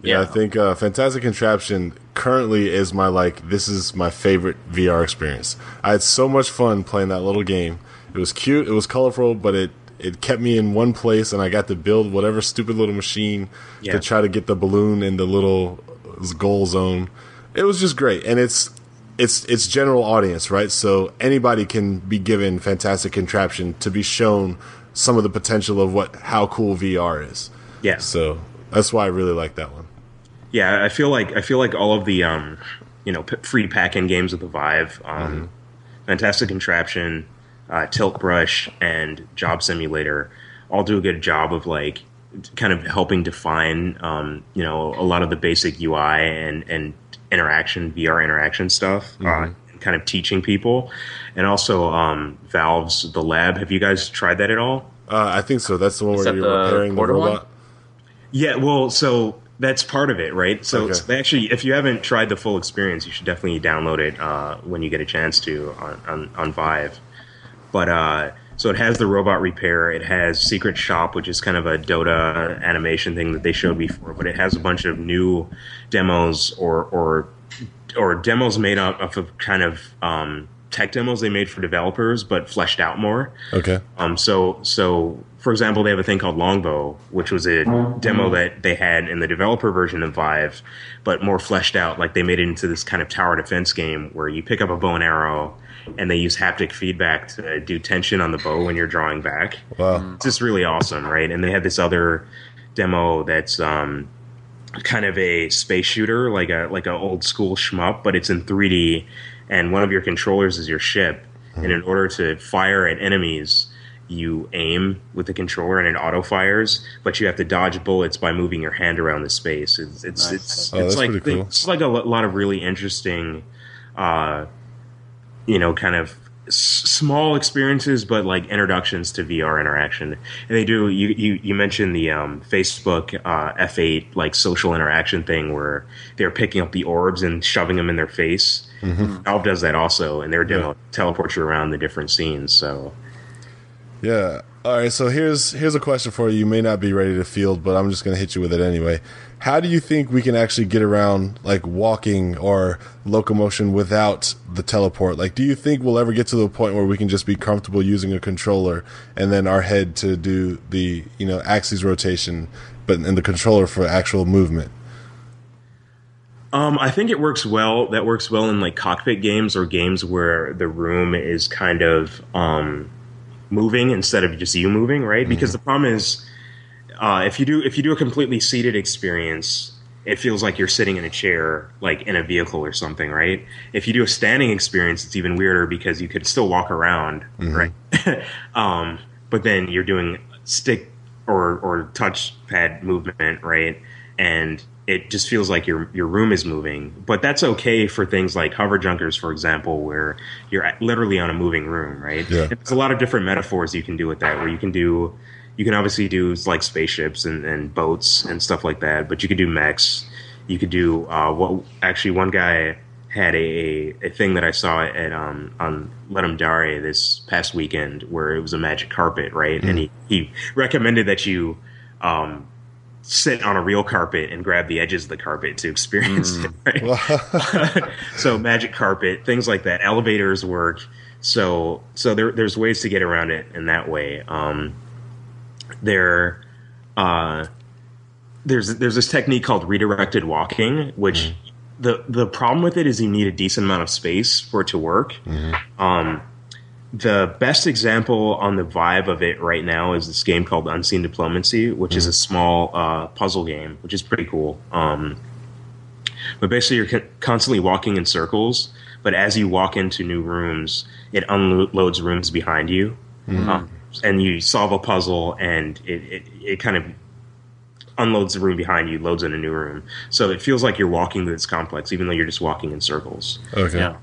Yeah. I think uh, Fantastic Contraption currently is my like this is my favorite VR experience. I had so much fun playing that little game. It was cute, it was colorful, but it it kept me in one place and I got to build whatever stupid little machine Yeah. to try to get the balloon in the little goal zone. It was just great and it's it's it's general audience, right? So anybody can be given Fantastic Contraption to be shown some of the potential of what how cool VR is. Yeah. So that's why I really like that one. Yeah, I feel like I feel like all of the um, you know p- free pack-in games with the Vive, um, Fantastic Contraption, uh, Tilt Brush, and Job Simulator all do a good job of like kind of helping define um, you know a lot of the basic UI and and interaction VR interaction stuff. Uh, kind of teaching people, and also um, Valve's The Lab. Have you guys tried that at all? Uh, I think so. That's the one Is where that you're the repairing the portal one? robot. Yeah, well, so that's part of it, right? So Okay. it's actually, if you haven't tried the full experience, you should definitely download it uh, when you get a chance to on, on, on Vive. But uh, so it has the robot repair. It has Secret Shop, which is kind of a Dota animation thing that they showed before. But it has a bunch of new demos or or or demos made up of kind of um, tech demos they made for developers, but fleshed out more. Okay. Um, so, so for example, they have a thing called Longbow, which was a demo that they had in the developer version of Vive, but more fleshed out. Like they made it into this kind of tower defense game where you pick up a bow and arrow, and they use haptic feedback to do tension on the bow when you're drawing back. Wow. It's just really awesome, right? And they have this other demo that's um, kind of a space shooter, like a like an old school shmup, but it's in 3D, and one of your controllers is your ship, and in order to fire at enemies, you aim with the controller and it auto fires, but you have to dodge bullets by moving your hand around the space. It's it's it's, Oh, it's like cool. it's like a lot of really interesting, uh, you know, kind of s- small experiences, but like introductions to VR interaction. And they do. You you, you mentioned the um, Facebook uh, F8 like social interaction thing where they're picking up the orbs and shoving them in their face. Mm-hmm. Valve does that also, and their demo teleports you around the different scenes. So Yeah. All right. So here's here's a question for you. You may not be ready to field, but I'm just going to hit you with it anyway. How do you think we can actually get around like walking or locomotion without the teleport? Like, do you think we'll ever get to the point where we can just be comfortable using a controller and then our head to do the you know axis rotation, but in the controller for actual movement? Um, I think it works well. That works well in like cockpit games or games where the room is kind of um, moving instead of just you moving, right? Because the problem is, uh, if you do if you do a completely seated experience, it feels like you're sitting in a chair, like in a vehicle or something, right? If you do a standing experience, it's even weirder because you could still walk around, right? um, but then you're doing stick or or touchpad movement, right? And it just feels like your your room is moving. But that's okay for things like hover junkers, for example, where you're literally on a moving room, right? Yeah. There's a lot of different metaphors you can do with that, where you can do you can obviously do like spaceships and, and boats and stuff like that, but you could do mechs. You could do uh, what actually one guy had a, a, a thing that I saw at um, on Ludum Dare this past weekend where it was a magic carpet, right? And he, he recommended that you um, sit on a real carpet and grab the edges of the carpet to experience it, right? so magic carpet, things like that. Elevators work. So so there, there's ways to get around it in that way. Um, there, uh, there's there's this technique called redirected walking, which the the problem with it is you need a decent amount of space for it to work. Um, the best example on the Vive of it right now is this game called Unseen Diplomacy, which is a small uh, puzzle game, which is pretty cool. Um, but basically, you're con- constantly walking in circles. But as you walk into new rooms, it unloads rooms behind you, um, and you solve a puzzle, and it, it, it kind of unloads the room behind you, loads in a new room. So it feels like you're walking through this complex, even though you're just walking in circles. Okay. Yeah.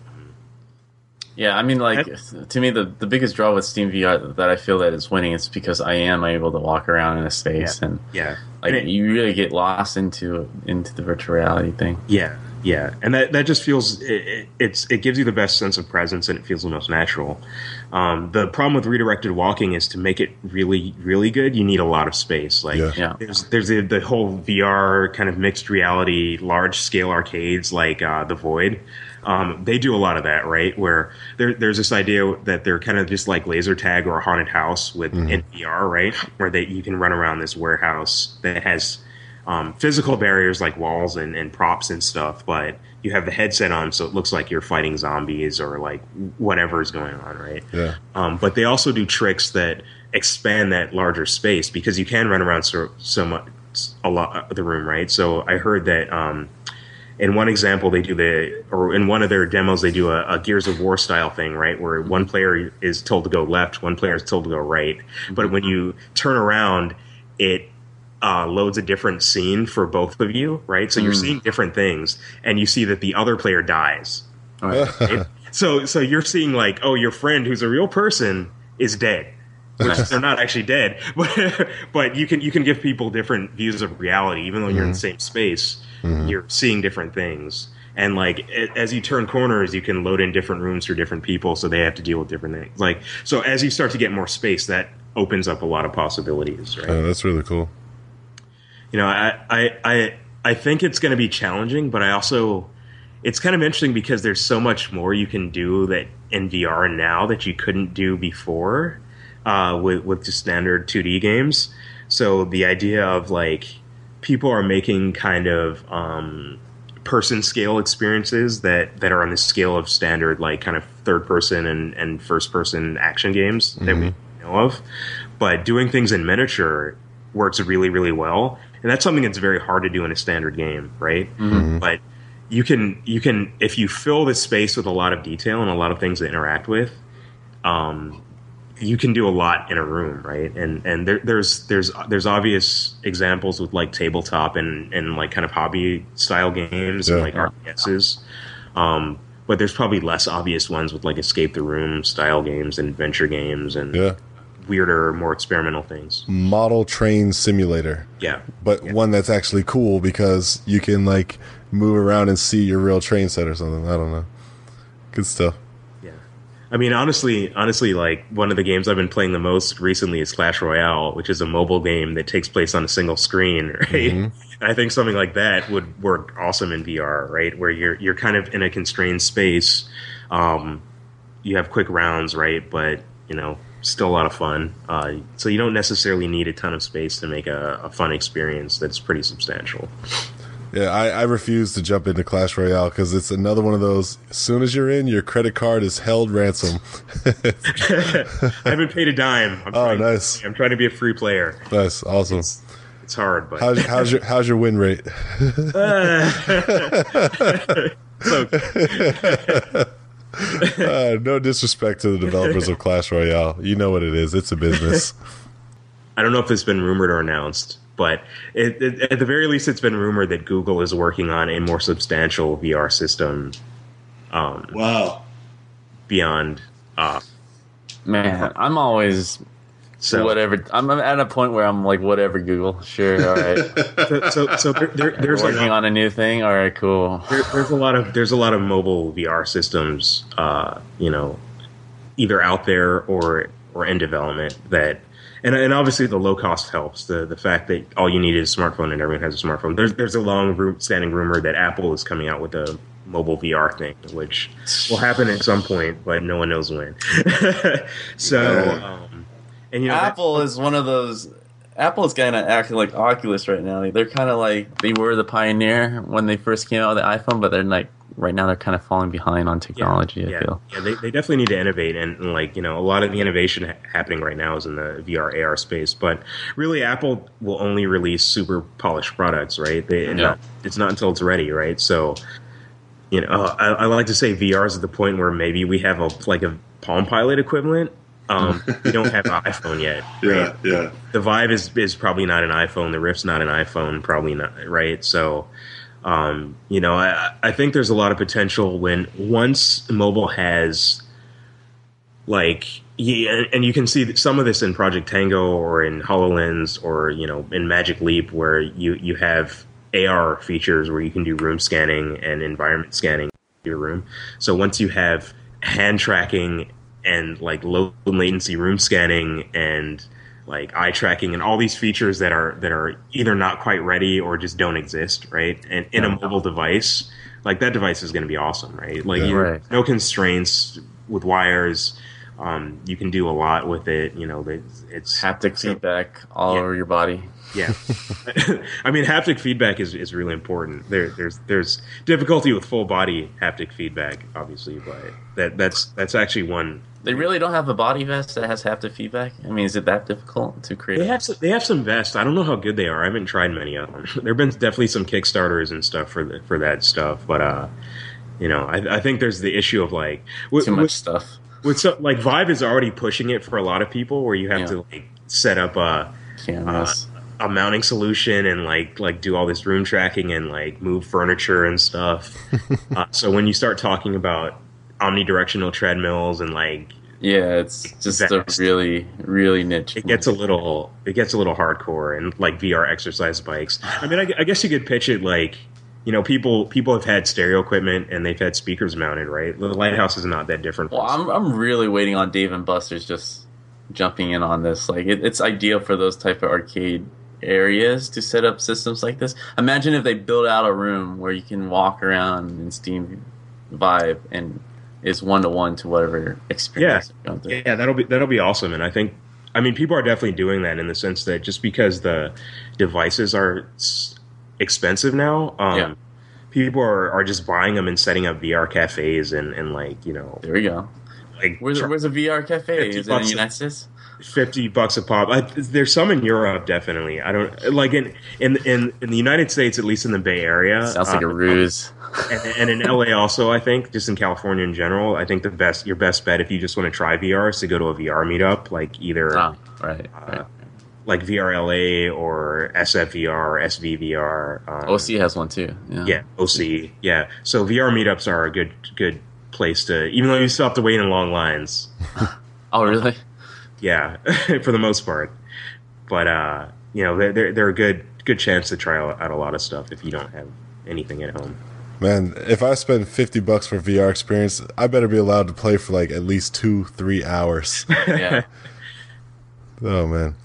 Yeah, I mean, like to me, the, the biggest draw with Steam VR that I feel that is winning is because I am able to walk around in a space Yeah. and Yeah, like And it- you really get lost into into the virtual reality thing. Yeah, yeah, and that that just feels it, it, it's it gives you the best sense of presence and it feels the most natural. Um, the problem with redirected walking is to make it really really good, you need a lot of space. Like Yeah. Yeah. there's there's the, the whole VR kind of mixed reality, large scale arcades like uh, the Void. Um, they do a lot of that, right? Where there, there's this idea that they're kind of just like laser tag or a haunted house with in VR, right? Where they you can run around this warehouse that has um, physical barriers like walls and, and props and stuff, but you have the headset on, so it looks like you're fighting zombies or like whatever is going on, right? Yeah. Um, but they also do tricks that expand that larger space because you can run around so, so much a lot of the room, right? So I heard that um, in one example they do the or in one of their demos they do a, a Gears of War style thing, right? Where one player is told to go left, one player is told to go right, but when you turn around, it uh, loads a different scene for both of you, right? So you're hmm. seeing different things, and you see that the other player dies. right? so so you're seeing like, oh, your friend who's a real person is dead. Which they're not actually dead, but but you can you can give people different views of reality, even though you're in hmm. the same space. Hmm. You're seeing different things, and like as you turn corners, you can load in different rooms for different people, so they have to deal with different things. Like so, as you start to get more space, that opens up a lot of possibilities, right? Oh, that's really cool. You know, I I I, I think it's going to be challenging, but I also it's kind of interesting because there's so much more you can do that in VR now that you couldn't do before uh, with with just standard 2D games. So the idea of like people are making kind of um, person scale experiences that that are on the scale of standard like kind of third person and and first person action games that we know of, but doing things in miniature works really really well, and that's something that's very hard to do in a standard game, right? But you can you can if you fill the space with a lot of detail and a lot of things to interact with, um, you can do a lot in a room, right? And and there, there's there's there's obvious examples with like tabletop and and like kind of hobby style games and like RPGs. Um, but there's probably less obvious ones with like escape the room style games and adventure games and Yeah. Weirder, more experimental things. Model train simulator, Yeah, but one that's actually cool because you can like move around and see your real train set or something. I don't know. Good stuff. Yeah. I mean, honestly, honestly, like one of the games I've been playing the most recently is Clash Royale, which is a mobile game that takes place on a single screen, right? And I think something like that would work awesome in VR, right? Where you're you're kind of in a constrained space. Um, you have quick rounds, right? But you know, still a lot of fun. Uh, so you don't necessarily need a ton of space to make a, a fun experience that's pretty substantial. Yeah, I, I refuse to jump into Clash Royale because it's another one of those. As soon as you're in, your credit card is held ransom. I haven't paid a dime. I'm Oh, trying, nice. I'm trying to be a free player. Nice, awesome. It's hard, but How's, how's your how's your win rate? Uh, no disrespect to the developers of Clash Royale. You know what it is. It's a business. I don't know if it's been rumored or announced, but it, it, at the very least, it's been rumored that Google is working on a more substantial VR system Wow. beyond. Uh, Man, I'm always so, whatever. I'm at a point where I'm like, whatever, Google. Sure, all right. so, so, so there, there, there's a Working lot, on a new thing. All right, cool. there, there's a lot of there's a lot of mobile VR systems, uh, you know, either out there or or in development that. And, and obviously the low cost helps. The the fact that all you need is a smartphone and everyone has a smartphone. There's there's a long ru- standing rumor that Apple is coming out with a mobile VR thing, which will happen at some point, but no one knows when. so, um, and you know, Apple is one of those. Apple's kind of acting like Oculus right now. They're kind of like they were the pioneer when they first came out with the iPhone, but they're like right now they're kind of falling behind on technology. Yeah, I yeah, feel. yeah they, they definitely need to innovate, and, and, like you know, a lot of the innovation ha- happening right now is in the VR AR space. But really, Apple will only release super polished products, right? They, Yeah. not, it's not until it's ready, right? So, you know, uh, I, I like to say VR is at the point where maybe we have a like a Palm Pilot equivalent. Um, we don't have an iPhone yet. Yeah, yeah. the Vive is is probably not an iPhone. The Rift's not an iPhone. Probably not right. So, um, you know, I, I think there's a lot of potential when once mobile has like yeah, and you can see some of this in Project Tango or in Hololens or you know in Magic Leap where you you have AR features where you can do room scanning and environment scanning in your room. So once you have hand tracking and like low latency room scanning and like eye tracking and all these features that are that are either not quite ready or just don't exist, right? And in a mobile device, like that device is going to be awesome, right? Like Yeah. you, Right. no constraints with wires. Um, you can do a lot with it. You know, it's, it's Haptic feedback all Yeah. over your body. yeah. I mean, haptic feedback is, is really important. There, there's there's difficulty with full body haptic feedback, obviously, but that that's that's actually one. They really don't have a body vest that has haptic feedback. I mean, is it that difficult to create? They have some, they have some vests. I don't know how good they are. I haven't tried many of them. There've been definitely some Kickstarters and stuff for the, for that stuff, but uh, you know, I, I think there's the issue of like with, Too much with, stuff. with so, like Vive is already pushing it for a lot of people, where you have Yeah. to like set up a Cameras. a mounting solution and like like do all this room tracking and like move furniture and stuff. uh, so when you start talking about omnidirectional treadmills and like yeah, it's just a really, really niche. it gets a little it gets a little hardcore and like VR exercise bikes. I mean, I, I guess you could pitch it like you know people people have had stereo equipment and they've had speakers mounted, right? The Lighthouse is not that different. Well, I'm I'm really waiting on Dave and Buster's just jumping in on this. Like, it, it's ideal for those type of arcade areas to set up systems like this. Imagine if they build out a room where you can walk around and Steam Vive and it's one to one to whatever experience through. Yeah, that'll be that'll be awesome, and I think I mean people are definitely doing that in the sense that just because the devices are expensive now, um, Yeah. people are, are just buying them and setting up VR cafes and, and like you know There we go. like Where's, where's a VR cafe? Is it in United States? Fifty bucks a pop. I, there's some in Europe definitely. I don't like in in in, in the United States, at least in the Bay Area. Sounds like a uh, ruse. and, and in LA also, I think, just in California in general, I think the best your best bet if you just want to try VR is to go to a VR meetup, like either Ah, right. uh, right. like VRLA or SFVR, SVVR. Um, OC has one too. Yeah. yeah, OC, yeah. So VR meetups are a good good place to, even though you still have to wait in long lines. Oh, really? Yeah, for the most part. But uh, you know, they're they're, they're a good good chance to try out a lot of stuff if you don't have anything at home. Man, if I spend fifty bucks for VR experience, I better be allowed to play for like at least two, three hours. Yeah. oh man.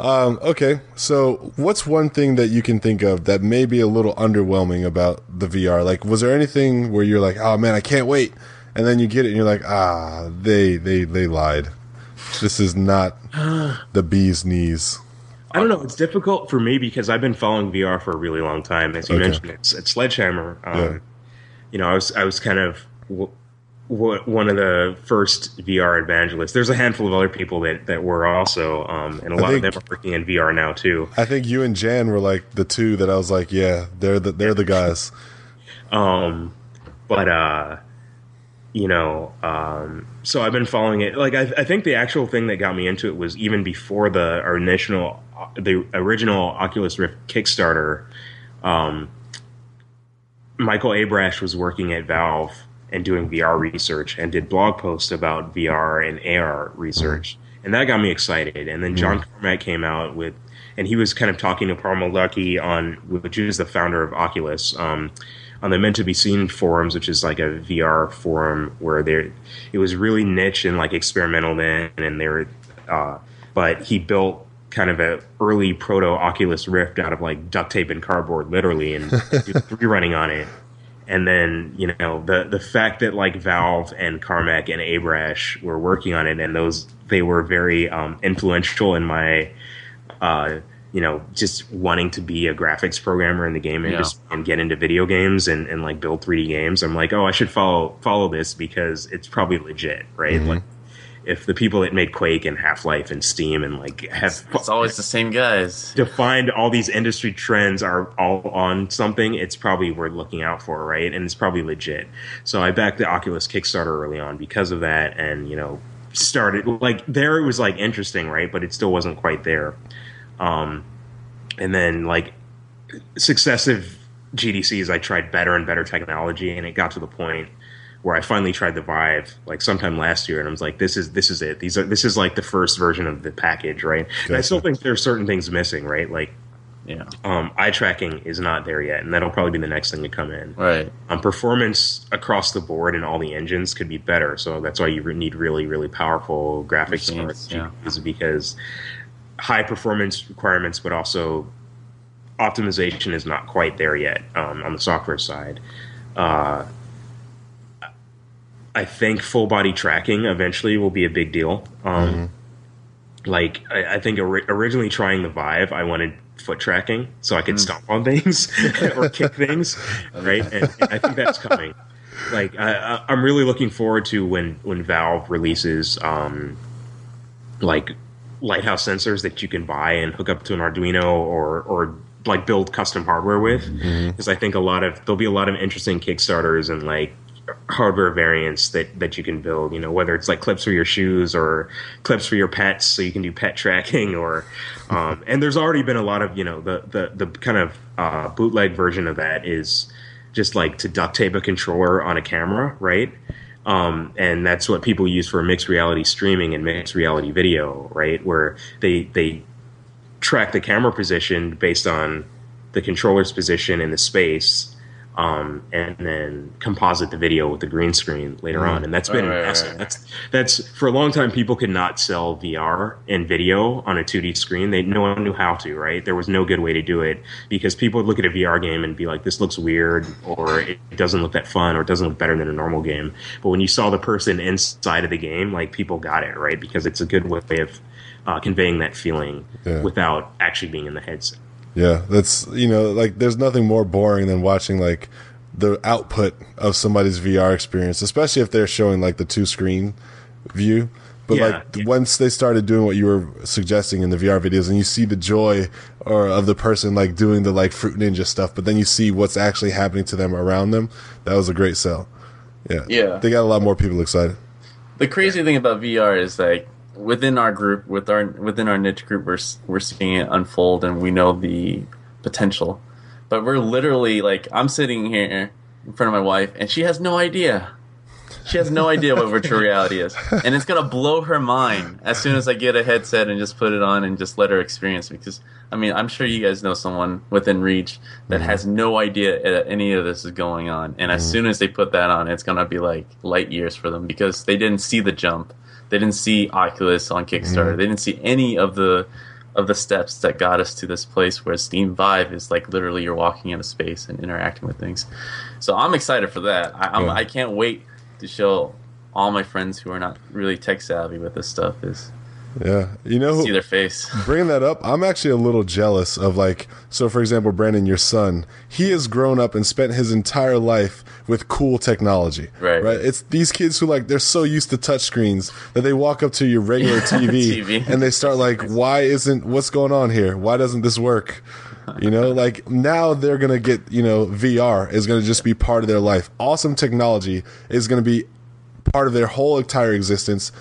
Um, okay, so what's one thing that you can think of that may be a little underwhelming about the VR? Like, was there anything where you're like, "Oh man, I can't wait," and then you get it and you're like, "Ah, they they they lied. This is not the bee's knees." I don't know. It's difficult for me because I've been following VR for a really long time. As you Okay. mentioned, it's, it's Sledgehammer. Um, Yeah. You know, I was I was kind of w- w- one of the first VR evangelists. There's a handful of other people that, that were also, um, and a I lot of them are working in VR now too. I think you and Jan were like the two that I was like, "Yeah, they're the they're the guys." Um, but uh, you know, um, so I've been following it. Like I, I think the actual thing that got me into it was even before the our initial, the original Oculus Rift Kickstarter. Um, Michael Abrash was working at Valve and doing VR research and did blog posts about VR and AR research. And that got me excited. And then John Carmack came out with, and he was kind of talking to Palmer Luckey on, which is the founder of Oculus, um, on the Meant to Be Seen forums, which is like a VR forum where there, it was really niche and like experimental then, and they were, uh, but he built kind of a early proto Oculus Rift out of like duct tape and cardboard, literally, and do running on it. And then you know the the fact that like Valve and Carmack and Abrash were working on it, and those they were very um, influential in my uh, you know, just wanting to be a graphics programmer in the game Yeah. industry and get into video games and, and like build 3D games. I'm like, oh, I should follow follow this because it's probably legit, right? Mm-hmm. Like, if the people that made Quake and Half Life and Steam and like have It's always the same guys. defined all these industry trends are all on something, it's probably worth looking out for, right? And it's probably legit. So I backed the Oculus Kickstarter early on because of that, and you know, started like there it was like interesting, right? But it still wasn't quite there. Um, and then like successive GDCs, I tried better and better technology, and it got to the point where I finally tried the Vive like sometime last year, and I was like, "This is this is it. These are this is like the first version of the package, right?" And I still think there's certain things missing, right? Like Yeah. um, eye tracking is not there yet, and that'll probably be the next thing to come in. Right. Um, performance across the board in all the engines could be better, so that's why you need really really powerful graphics Machines, cards, yeah. Because high performance requirements, but also optimization is not quite there yet um, on the software side. Uh, I think full body tracking eventually will be a big deal. Um, Like I, I think ori- originally trying the Vive, I wanted foot tracking so I could stomp on things or kick things, right? And, and I think that's coming. Like I, I, I'm really looking forward to when when Valve releases um, like lighthouse sensors that you can buy and hook up to an Arduino or or like build custom hardware with. Because I think a lot of there'll be a lot of interesting Kickstarters and like hardware variants that that you can build you know whether it's like clips for your shoes or clips for your pets so you can do pet tracking or um, and there's already been a lot of you know the the, the kind of uh, bootleg version of that is just like to duct tape a controller on a camera right um, and that's what people use for mixed reality streaming and mixed reality video right? Where they they track the camera position based on the controller's position in the space um, and then composite the video with the green screen later on. And that's been Right, right, massive. right. that's that's for a long time people could not sell VR and video on a 2D screen. They no one knew how to right? There was no good way to do it because people would look at a VR game and be like this looks weird or it doesn't look that fun or it doesn't look better than a normal game. But when you saw the person inside of the game like people got it right? Because it's a good way of uh, conveying that feeling Yeah. without actually being in the headset Yeah, that's you know, like there's nothing more boring than watching like the output of somebody's VR experience, especially if they're showing like the two screen view. But Yeah. like once they started doing what you were suggesting in the VR videos, and you see the joy or of the person like doing the like fruit ninja stuff, but then you see what's actually happening to them around them. That was a great sell. Yeah, Yeah. they got a lot more people excited. The crazy thing about VR is like within our group, with our within our niche group, we're we're seeing it unfold, and we know the potential. But we're literally like, I'm sitting here in front of my wife, and she has no idea. She has no idea what virtual reality is, and it's gonna blow her mind as soon as I get a headset and just put it on and just let her experience. Because I mean, I'm sure you guys know someone within reach that mm-hmm. has no idea that any of this is going on, and as mm-hmm. soon as they put that on, it's gonna be like light years for them because they didn't see the jump, they didn't see Oculus on Kickstarter, mm-hmm. they didn't see any of the of the steps that got us to this place where Steam Vive is like literally you're walking in a space and interacting with things. So I'm excited for that. I, I'm, Yeah. I can't wait to show all my friends who are not really tech savvy with this stuff is Yeah, you know, see their face. bringing that up, I'm actually a little jealous of like, so for example, Brandon, your son, he has grown up and spent his entire life with cool technology. Right. Right. It's these kids who like, they're so used to touch screens that they walk up to your regular TV, TV. and they start like, why isn't, what's going on here? Why doesn't this work? You know, like now they're going to get, you know, VR is going to just be part of their life. Awesome technology is going to be part of their whole entire existence.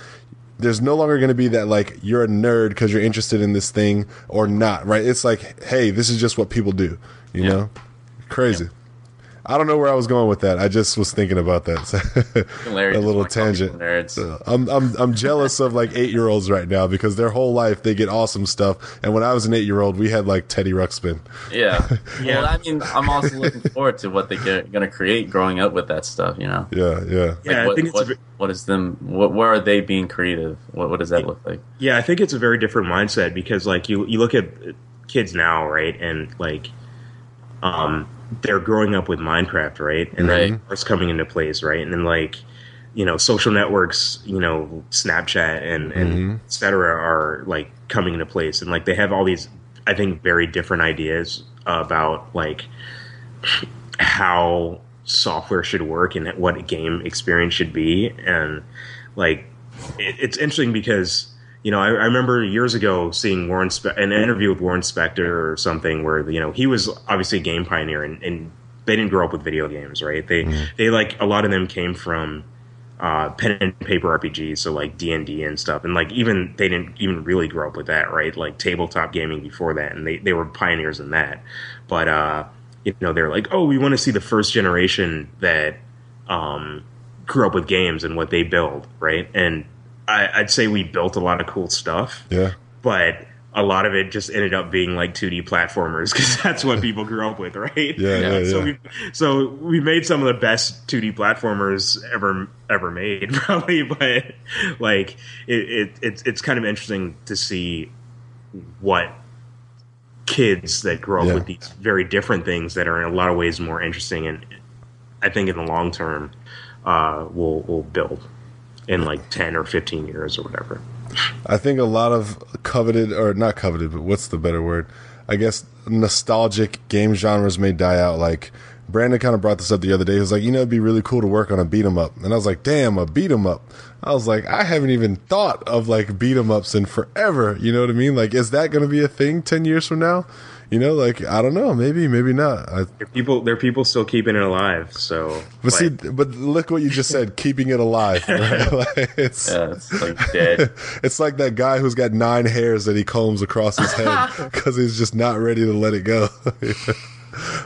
There's no longer going to be that like you're a nerd because you're interested in this thing or not, right? It's like, hey, this is just what people do, you Yeah. know? Crazy. I don't know where I was going with that. I just was thinking about that. A little tangent. people nerds. I'm I'm I'm jealous of like eight year olds right now because their whole life they get awesome stuff. And when I was an eight year old, we had like Teddy Ruxpin. Yeah. Yeah. Well, I mean, I'm also looking forward to what they're going to create growing up with that stuff. You know, Yeah, yeah. Like, Yeah, I think it's what, a what is them? What, where are they being creative? What, what does that look like? Yeah, I think it's a very different mindset because like you you look at kids now, right, and like um they're growing up with Minecraft, right, and then Right. Earth's coming into place, right, and then like you know social networks you know snapchat and and Mm-hmm. et cetera are like coming into place and like they have all these i think very different ideas about like how software should work and what a game experience should be and like it, it's interesting because you know I, I remember years ago seeing Warren Spe- an interview with Warren Spector or something where you know he was obviously a game pioneer and, and they didn't grow up with video games right they they like a lot of them came from uh, pen and paper RPGs, so like D and D and stuff, and like even they didn't even really grow up with that, right? Like tabletop gaming before that, and they they were pioneers in that. But uh, you know, they're like, oh, we want to see the first generation that um, grew up with games and what they build, right? And I, I'd say we built a lot of cool stuff, Yeah. but a lot of it just ended up being like 2D platformers because that's what people grew up with, right? Yeah, yeah, yeah. So we so we made some of the best 2D platformers ever ever made, probably. But like it, it it's it's kind of interesting to see what kids that grow up with these very different things that are in a lot of ways more interesting and I think in the long term uh, will will build in like 10 or 15 years or whatever. I think a lot of coveted, or not coveted, but what's the better word? I guess nostalgic game genres may die out. Like Brandon kind of brought this up the other day. He was like, you know, it'd be really cool to work on a beat 'em up, and I was like, damn, a beat 'em up. I was like, I haven't even thought of like beat 'em ups in forever. You know what I mean? Like, is that going to be a thing ten years from now? You know, like I don't know, maybe, maybe not. I, There are people there are people still keeping it alive, so but see, but look what you just said, keeping it alive. Right? Like, it's Yeah, it's like dead. It's like that guy who's got nine hairs that he combs across his head because he's just not ready to let it go.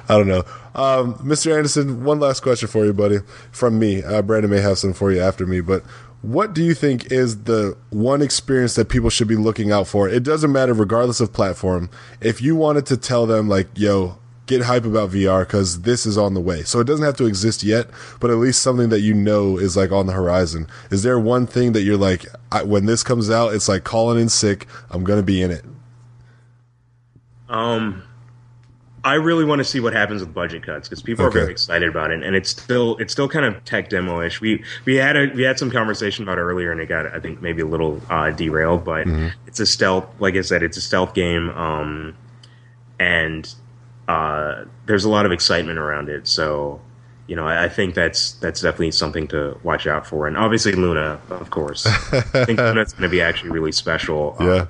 I don't know. Um, Mr. Anderson, one last question for you, buddy, from me. Uh, Brandon may have some for you after me, but what do you think is the one experience that people should be looking out for? It doesn't matter, regardless of platform. If you wanted to tell them, like, yo, get hype about VR because this is on the way. So it doesn't have to exist yet, but at least something that you know is like on the horizon. Is there one thing that you're like, when this comes out, it's like calling in sick. I'm to be in it. Um, I really want to see what happens with budget cuts because people Okay. are very excited about it, and it's still it's still kind of tech demo-ish. We we had a we had some conversation about it earlier, and it got I think maybe a little uh, derailed, but it's a stealth. Like I said, it's a stealth game, um, and uh, there's a lot of excitement around it. So. You know, I I think that's that's definitely something to watch out for, and obviously Luna, of course. I think Luna's going to be actually really special. Um, Yeah.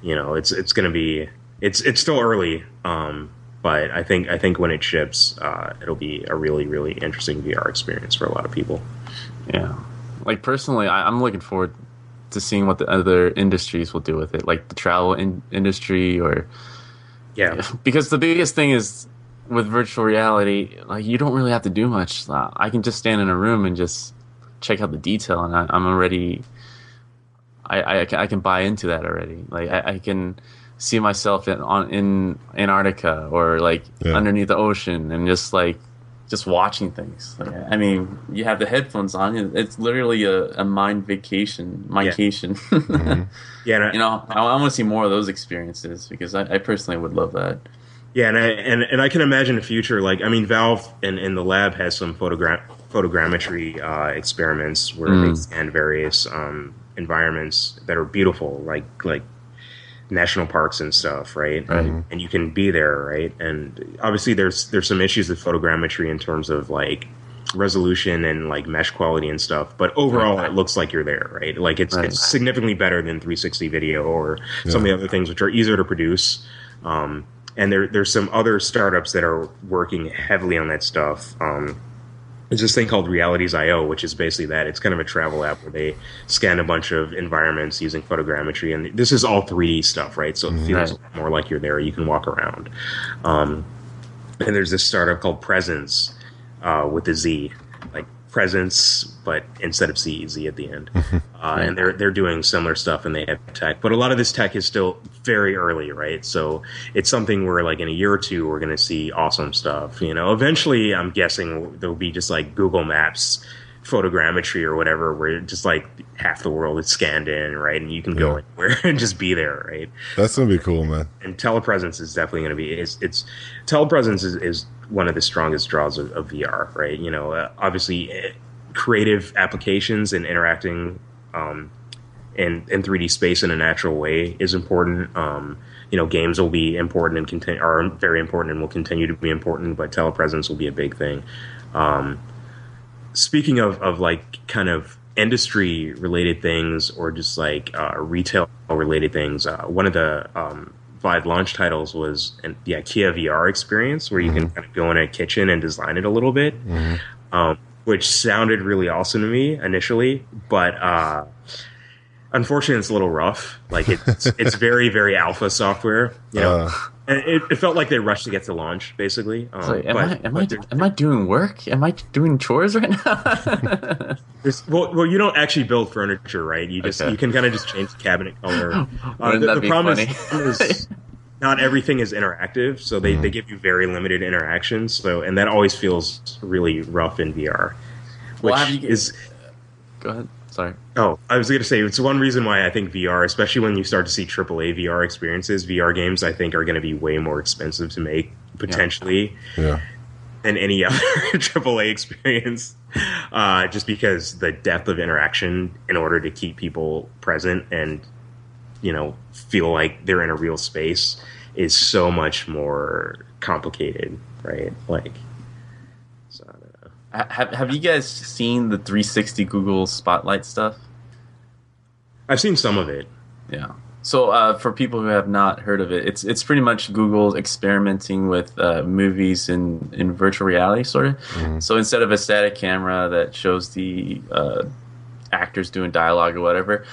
you know it's it's going to be it's it's still early um but i think i think when it ships uh it'll be a really really interesting vr experience for a lot of people Yeah. Like personally, I, I'm looking forward to seeing what the other industries will do with it, like the travel in- industry, or yeah because the biggest thing is with virtual reality, like you don't really have to do much. Uh, I can just stand in a room and just check out the detail, and I, I'm already. I, I, I can buy into that already. Like I, I can see myself in on in Antarctica or like Yeah. underneath the ocean and just like just watching things. Like, I mean, you have the headphones on. It's literally a, a mind vacation, mindcation. yeah and I, you know, I, I want to see more of those experiences because I, I personally would love that. yeah and I, and and i can imagine a future like i mean valve in in the lab has some photogra- photogrammetry uh experiments where they scan various um environments that are beautiful like like national parks and stuff, right? Right. And you can be there, right? And obviously, there's there's some issues with photogrammetry in terms of like resolution and like mesh quality and stuff. But overall, Right. it looks like you're there, right? Like it's Right. it's significantly better than 360 video or some of the other things which are easier to produce. Um, and there there's some other startups that are working heavily on that stuff. Um, there's this thing called Realities IO, which is basically that. It's kind of a travel app where they scan a bunch of environments using photogrammetry, and this is all 3D stuff, right? So it feels more like you're there. You can walk around. Um, and there's this startup called Presenz uh, with a Z, Presence, but instead of CEZ at the end. Uh, and they're they're doing similar stuff, and they have tech, but a lot of this tech is still very early, right? So it's something where, like, in a year or two, we're going to see awesome stuff. You know, eventually, I'm guessing there'll be just like Google Maps photogrammetry or whatever, where just like half the world is scanned in, right? And you can go anywhere and just be there, right? That's gonna be cool, man. and telepresence is definitely to be it's, it's telepresence is, is one of the strongest draws of, of VR, right? You know, uh, obviously, eh, creative applications and interacting um, in in 3D space in a natural way is important. Um, you know, games will be important and continue are very important and will continue to be important, but telepresence will be a big thing. Um, speaking of of like kind of industry related things or just like uh, retail related things, uh, one of the um, Vive launch titles was an, the IKEA VR experience, where you mm-hmm. can kind of go in a kitchen and design it a little bit, mm-hmm. um, which sounded really awesome to me initially, but uh, unfortunately, it's a little rough. Like it's it's very very alpha software, you know. Uh. And it, it, felt like they rushed to get to launch, basically. Um, so am, but, I, am, I, am I doing work? Am I doing chores right now? well, well, you don't actually build furniture, right? You just okay. you can kind of just change the cabinet color. Uh, the, the problem is, is, not everything is interactive, so they, mm-hmm. they give you very limited interactions. So and that always feels really rough in VR, which well, you, is. Go ahead. Sorry. Oh, I was going to say it's one reason why I think VR, especially when you start to see AAA VR experiences, VR games I think are going to be way more expensive to make potentially yeah. Yeah. than any other AAA experience. Uh, just because the depth of interaction in order to keep people present and you know feel like they're in a real space is so much more complicated, right? Like have Have you guys seen the 360 Google Spotlight stuff? I've seen some of it. Yeah. So uh, for people who have not heard of it, it's it's pretty much Google experimenting with uh, movies in, in virtual reality, sort of. Mm-hmm. So instead of a static camera that shows the uh, actors doing dialogue or whatever,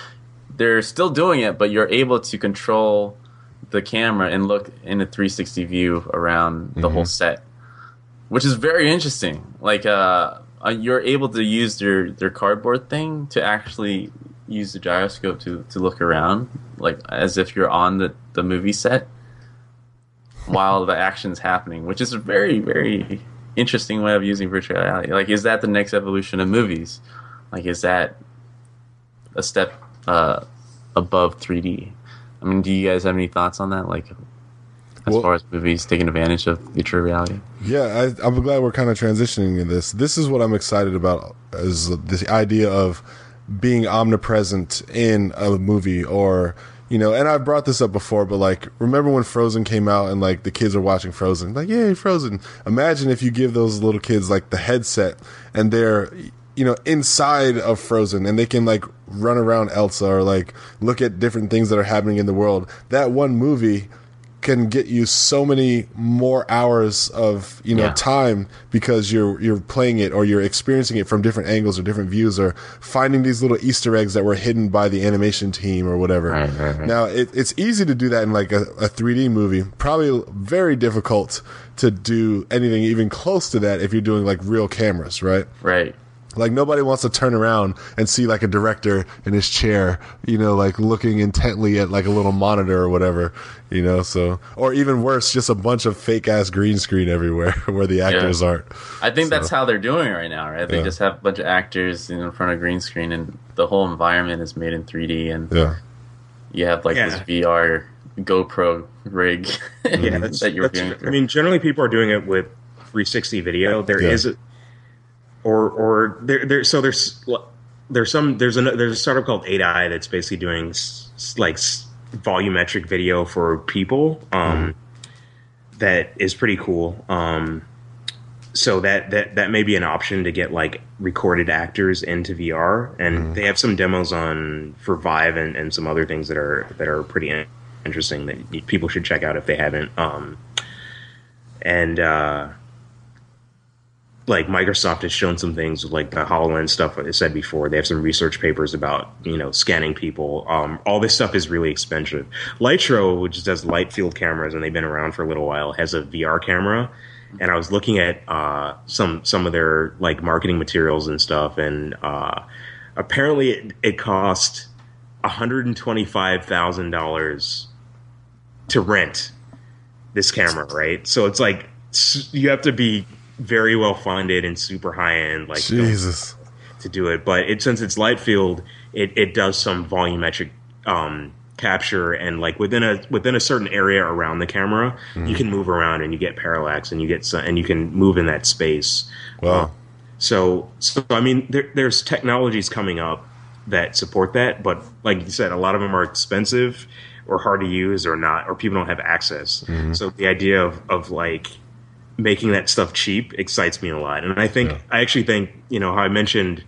they're still doing it, but you're able to control the camera and look in a 360 view around the mm-hmm. whole set which is very interesting. Like, uh, uh, you're able to use their their cardboard thing to actually use the gyroscope to to look around, like as if you're on the the movie set while the action's happening, which is a very very interesting way of using virtual reality. Like, is that the next evolution of movies? Like, is that a step uh, above 3D? I mean, do you guys have any thoughts on that? Like, as well, far as movies taking advantage of virtual reality. Yeah, I, am glad we're kind of transitioning in this. This is what I'm excited about is the idea of being omnipresent in a movie or you know, and I've brought this up before, but like, remember when Frozen came out and like the kids are watching Frozen, like, yay, Frozen. Imagine if you give those little kids like the headset and they're, you know, inside of Frozen and they can like run around Elsa or like look at different things that are happening in the world. That one movie can get you so many more hours of you know yeah. time because you're you're playing it or you're experiencing it from different angles or different views or finding these little Easter eggs that were hidden by the animation team or whatever. Right, right, right. Now it, it's easy to do that in like a, a 3D movie. Probably very difficult to do anything even close to that if you're doing like real cameras, right? Right. Like nobody wants to turn around and see like a director in his chair, you know, like looking intently at like a little monitor or whatever, you know. So, or even worse, just a bunch of fake ass green screen everywhere where the actors yeah. aren't. I think so. that's how they're doing right now, right? They yeah. just have a bunch of actors in front of green screen, and the whole environment is made in 3D, and yeah, you have like yeah. this VR GoPro rig yeah, mm-hmm. that you're viewing. I mean, generally people are doing it with 360 video. There is a, or or there there so there's there's some there's a there's a startup called 8i that's basically doing like volumetric video for people um, mm. that is pretty cool um, so that that that may be an option to get like recorded actors into VR and mm. they have some demos on for Vive and, and some other things that are that are pretty interesting that people should check out if they haven't um, and uh, like Microsoft has shown some things like the HoloLens stuff I said before. They have some research papers about, you know, scanning people. Um, all this stuff is really expensive. Lytro, which does light field cameras and they've been around for a little while, has a VR camera. And I was looking at uh, some some of their like marketing materials and stuff, and uh, apparently it, it cost hundred and twenty five thousand dollars to rent this camera, right? So it's like you have to be very well funded and super high end, like Jesus, to do it. But it since it's light field, it, it does some volumetric um, capture and like within a within a certain area around the camera, mm. you can move around and you get parallax and you get some, and you can move in that space. Wow. So, so I mean, there, there's technologies coming up that support that, but like you said, a lot of them are expensive or hard to use or not, or people don't have access. Mm-hmm. So the idea of, of like making that stuff cheap excites me a lot. And I think, yeah. I actually think, you know, how I mentioned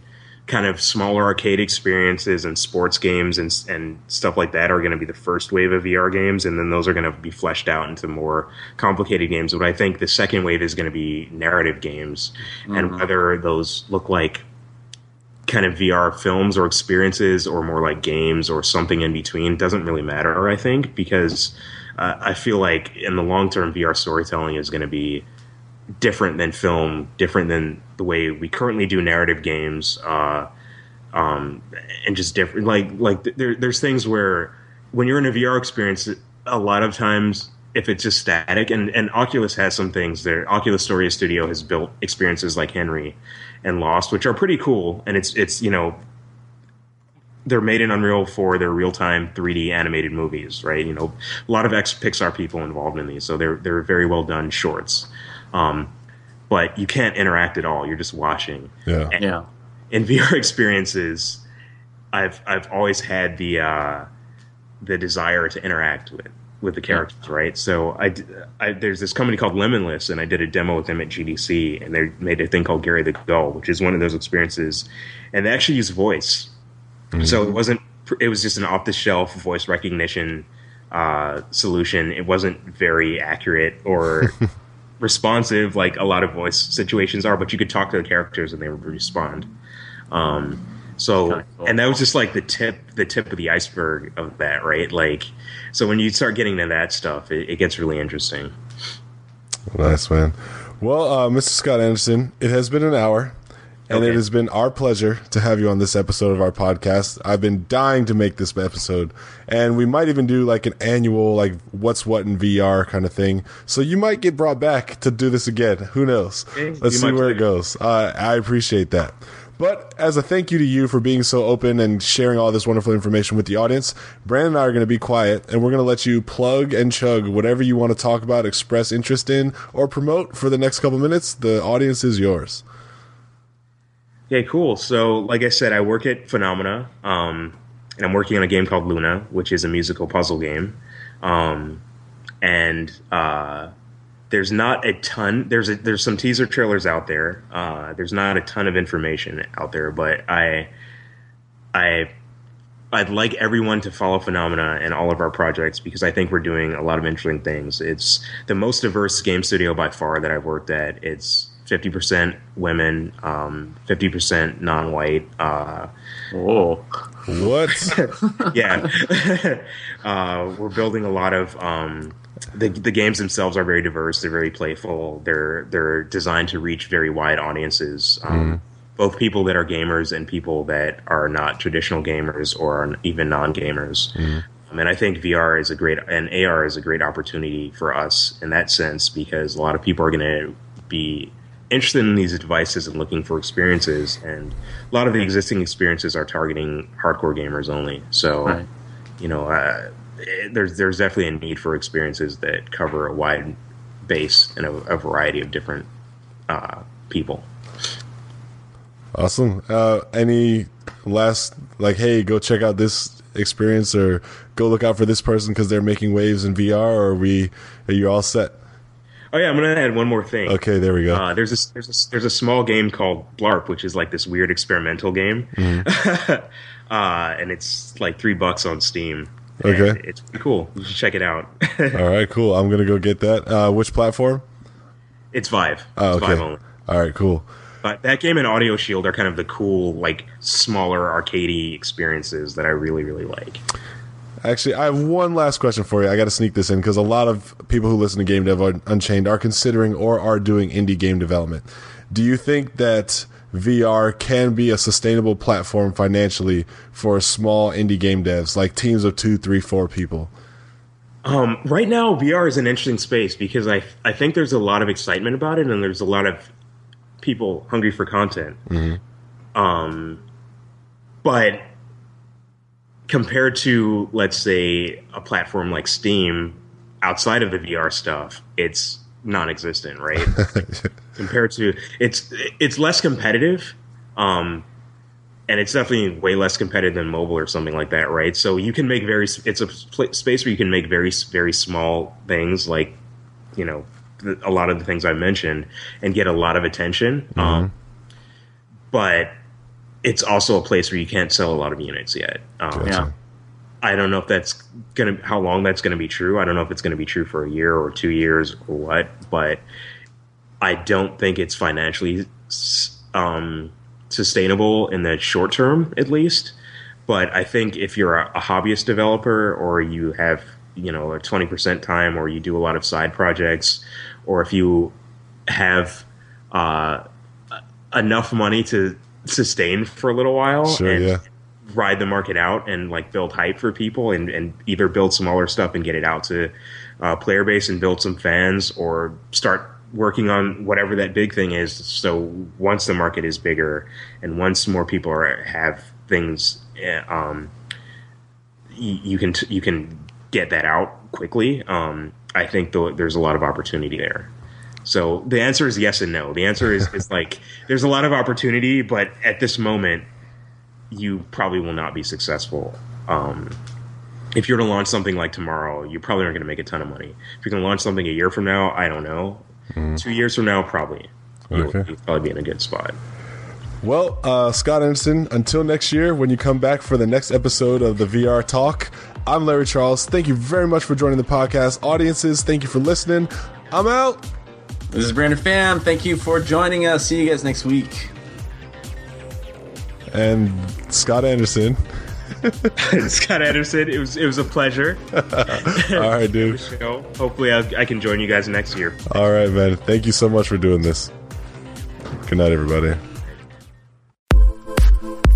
kind of smaller arcade experiences and sports games and, and stuff like that are going to be the first wave of VR games. And then those are going to be fleshed out into more complicated games. But I think the second wave is going to be narrative games mm-hmm. and whether those look like kind of VR films or experiences or more like games or something in between doesn't really matter, I think, because uh, I feel like in the long term, VR storytelling is going to be different than film, different than the way we currently do narrative games, uh, um, and just different. Like like there, there's things where when you're in a VR experience, a lot of times if it's just static, and and Oculus has some things there. Oculus Story Studio has built experiences like Henry and Lost, which are pretty cool, and it's it's you know they're made in Unreal for their real time 3D animated movies, right? You know, a lot of ex Pixar people involved in these, so they're they're very well done shorts. Um, but you can't interact at all; you're just watching. Yeah, and yeah. In VR experiences, I've I've always had the uh, the desire to interact with with the characters, yeah. right? So I, I, there's this company called Limitless, and I did a demo with them at GDC, and they made a thing called Gary the Gull, which is one of those experiences, and they actually use voice. Mm-hmm. So it wasn't. It was just an off the shelf voice recognition uh, solution. It wasn't very accurate or responsive like a lot of voice situations are, but you could talk to the characters and they would respond. Um, so, cool. and that was just like the tip, the tip of the iceberg of that, right? Like, so when you start getting to that stuff, it, it gets really interesting. Nice man. Well, uh, Mr. Scott Anderson, it has been an hour. And okay. it has been our pleasure to have you on this episode of our podcast. I've been dying to make this episode, and we might even do like an annual, like what's what in VR kind of thing. So you might get brought back to do this again. Who knows? Okay. Let's see where it goes. Uh, I appreciate that. But as a thank you to you for being so open and sharing all this wonderful information with the audience, Brandon and I are going to be quiet and we're going to let you plug and chug whatever you want to talk about, express interest in, or promote for the next couple minutes. The audience is yours. Okay, cool. So, like I said, I work at Funomena, um, and I'm working on a game called Luna, which is a musical puzzle game. Um, and uh, there's not a ton. There's a, there's some teaser trailers out there. Uh, there's not a ton of information out there, but I I I'd like everyone to follow Funomena and all of our projects because I think we're doing a lot of interesting things. It's the most diverse game studio by far that I've worked at. It's 50% women, um, 50% non-white. Uh, oh, what? yeah, uh, we're building a lot of um, the the games themselves are very diverse. They're very playful. They're they're designed to reach very wide audiences. Um, mm. Both people that are gamers and people that are not traditional gamers or even non gamers. Mm. Um, and I think VR is a great and AR is a great opportunity for us in that sense because a lot of people are going to be interested in these devices and looking for experiences. And a lot of the existing experiences are targeting hardcore gamers only. So, right. you know, uh, there's there's definitely a need for experiences that cover a wide base and a, a variety of different uh, people. Awesome. Uh, any last like, hey, go check out this experience or go look out for this person because they're making waves in VR? Or are we are you all set? Oh yeah, I'm gonna add one more thing. Okay, there we go. Uh, there's a there's a there's a small game called Blarp, which is like this weird experimental game, mm-hmm. uh, and it's like three bucks on Steam. Okay, it's cool. You should check it out. All right, cool. I'm gonna go get that. Uh, which platform? It's Vive. Oh, okay. Vive All right, cool. But that game and Audioshield are kind of the cool, like smaller arcadey experiences that I really, really like. Actually, I have one last question for you. I got to sneak this in because a lot of people who listen to Game Dev Unchained are considering or are doing indie game development. Do you think that VR can be a sustainable platform financially for small indie game devs, like teams of two, three, four people? Um, right now, VR is an interesting space because I I think there's a lot of excitement about it, and there's a lot of people hungry for content. Mm-hmm. Um, but compared to let's say a platform like Steam, outside of the VR stuff, it's non-existent, right? compared to it's it's less competitive. Um, and it's definitely way less competitive than mobile or something like that, right? So you can make very it's a pl- space where you can make very very small things like you know a lot of the things I mentioned and get a lot of attention. Mm-hmm. Um, but it's also a place where you can't sell a lot of units yet. Um, yeah. I don't know if that's gonna how long that's gonna be true. I don't know if it's gonna be true for a year or two years or what, but I don't think it's financially um, sustainable in the short term, at least. But I think if you're a, a hobbyist developer or you have you know a 20% time or you do a lot of side projects or if you have uh, enough money to sustain for a little while sure, and yeah. ride the market out and like build hype for people and, and either build smaller stuff and get it out to uh, player base and build some fans or start working on whatever that big thing is. So once the market is bigger and once more people are have things, eh, um, you, you, can t- you can get that out quickly. Um, I think the, there's a lot of opportunity there. So the answer is yes and no. The answer is, is like there's a lot of opportunity, but at this moment, you probably will not be successful. Um, if you're to launch something like tomorrow, you probably aren't going to make a ton of money. If you're going to launch something a year from now, I don't know. Mm. Two years from now, probably. You'll, you'll probably be in a good spot. Well, uh, Scott Anderson, until next year when you come back for the next episode of the VR Talk, I'm Larry Charles. Thank you very much for joining the podcast. Audiences, thank you for listening. I'm out. This is Brandon Pham. Thank you for joining us. See you guys next week. And Scott Anderson. Scott Anderson, it was it was a pleasure. All right, dude. Hopefully, I'll, I can join you guys next year. All right, man. Thank you so much for doing this. Good night, everybody.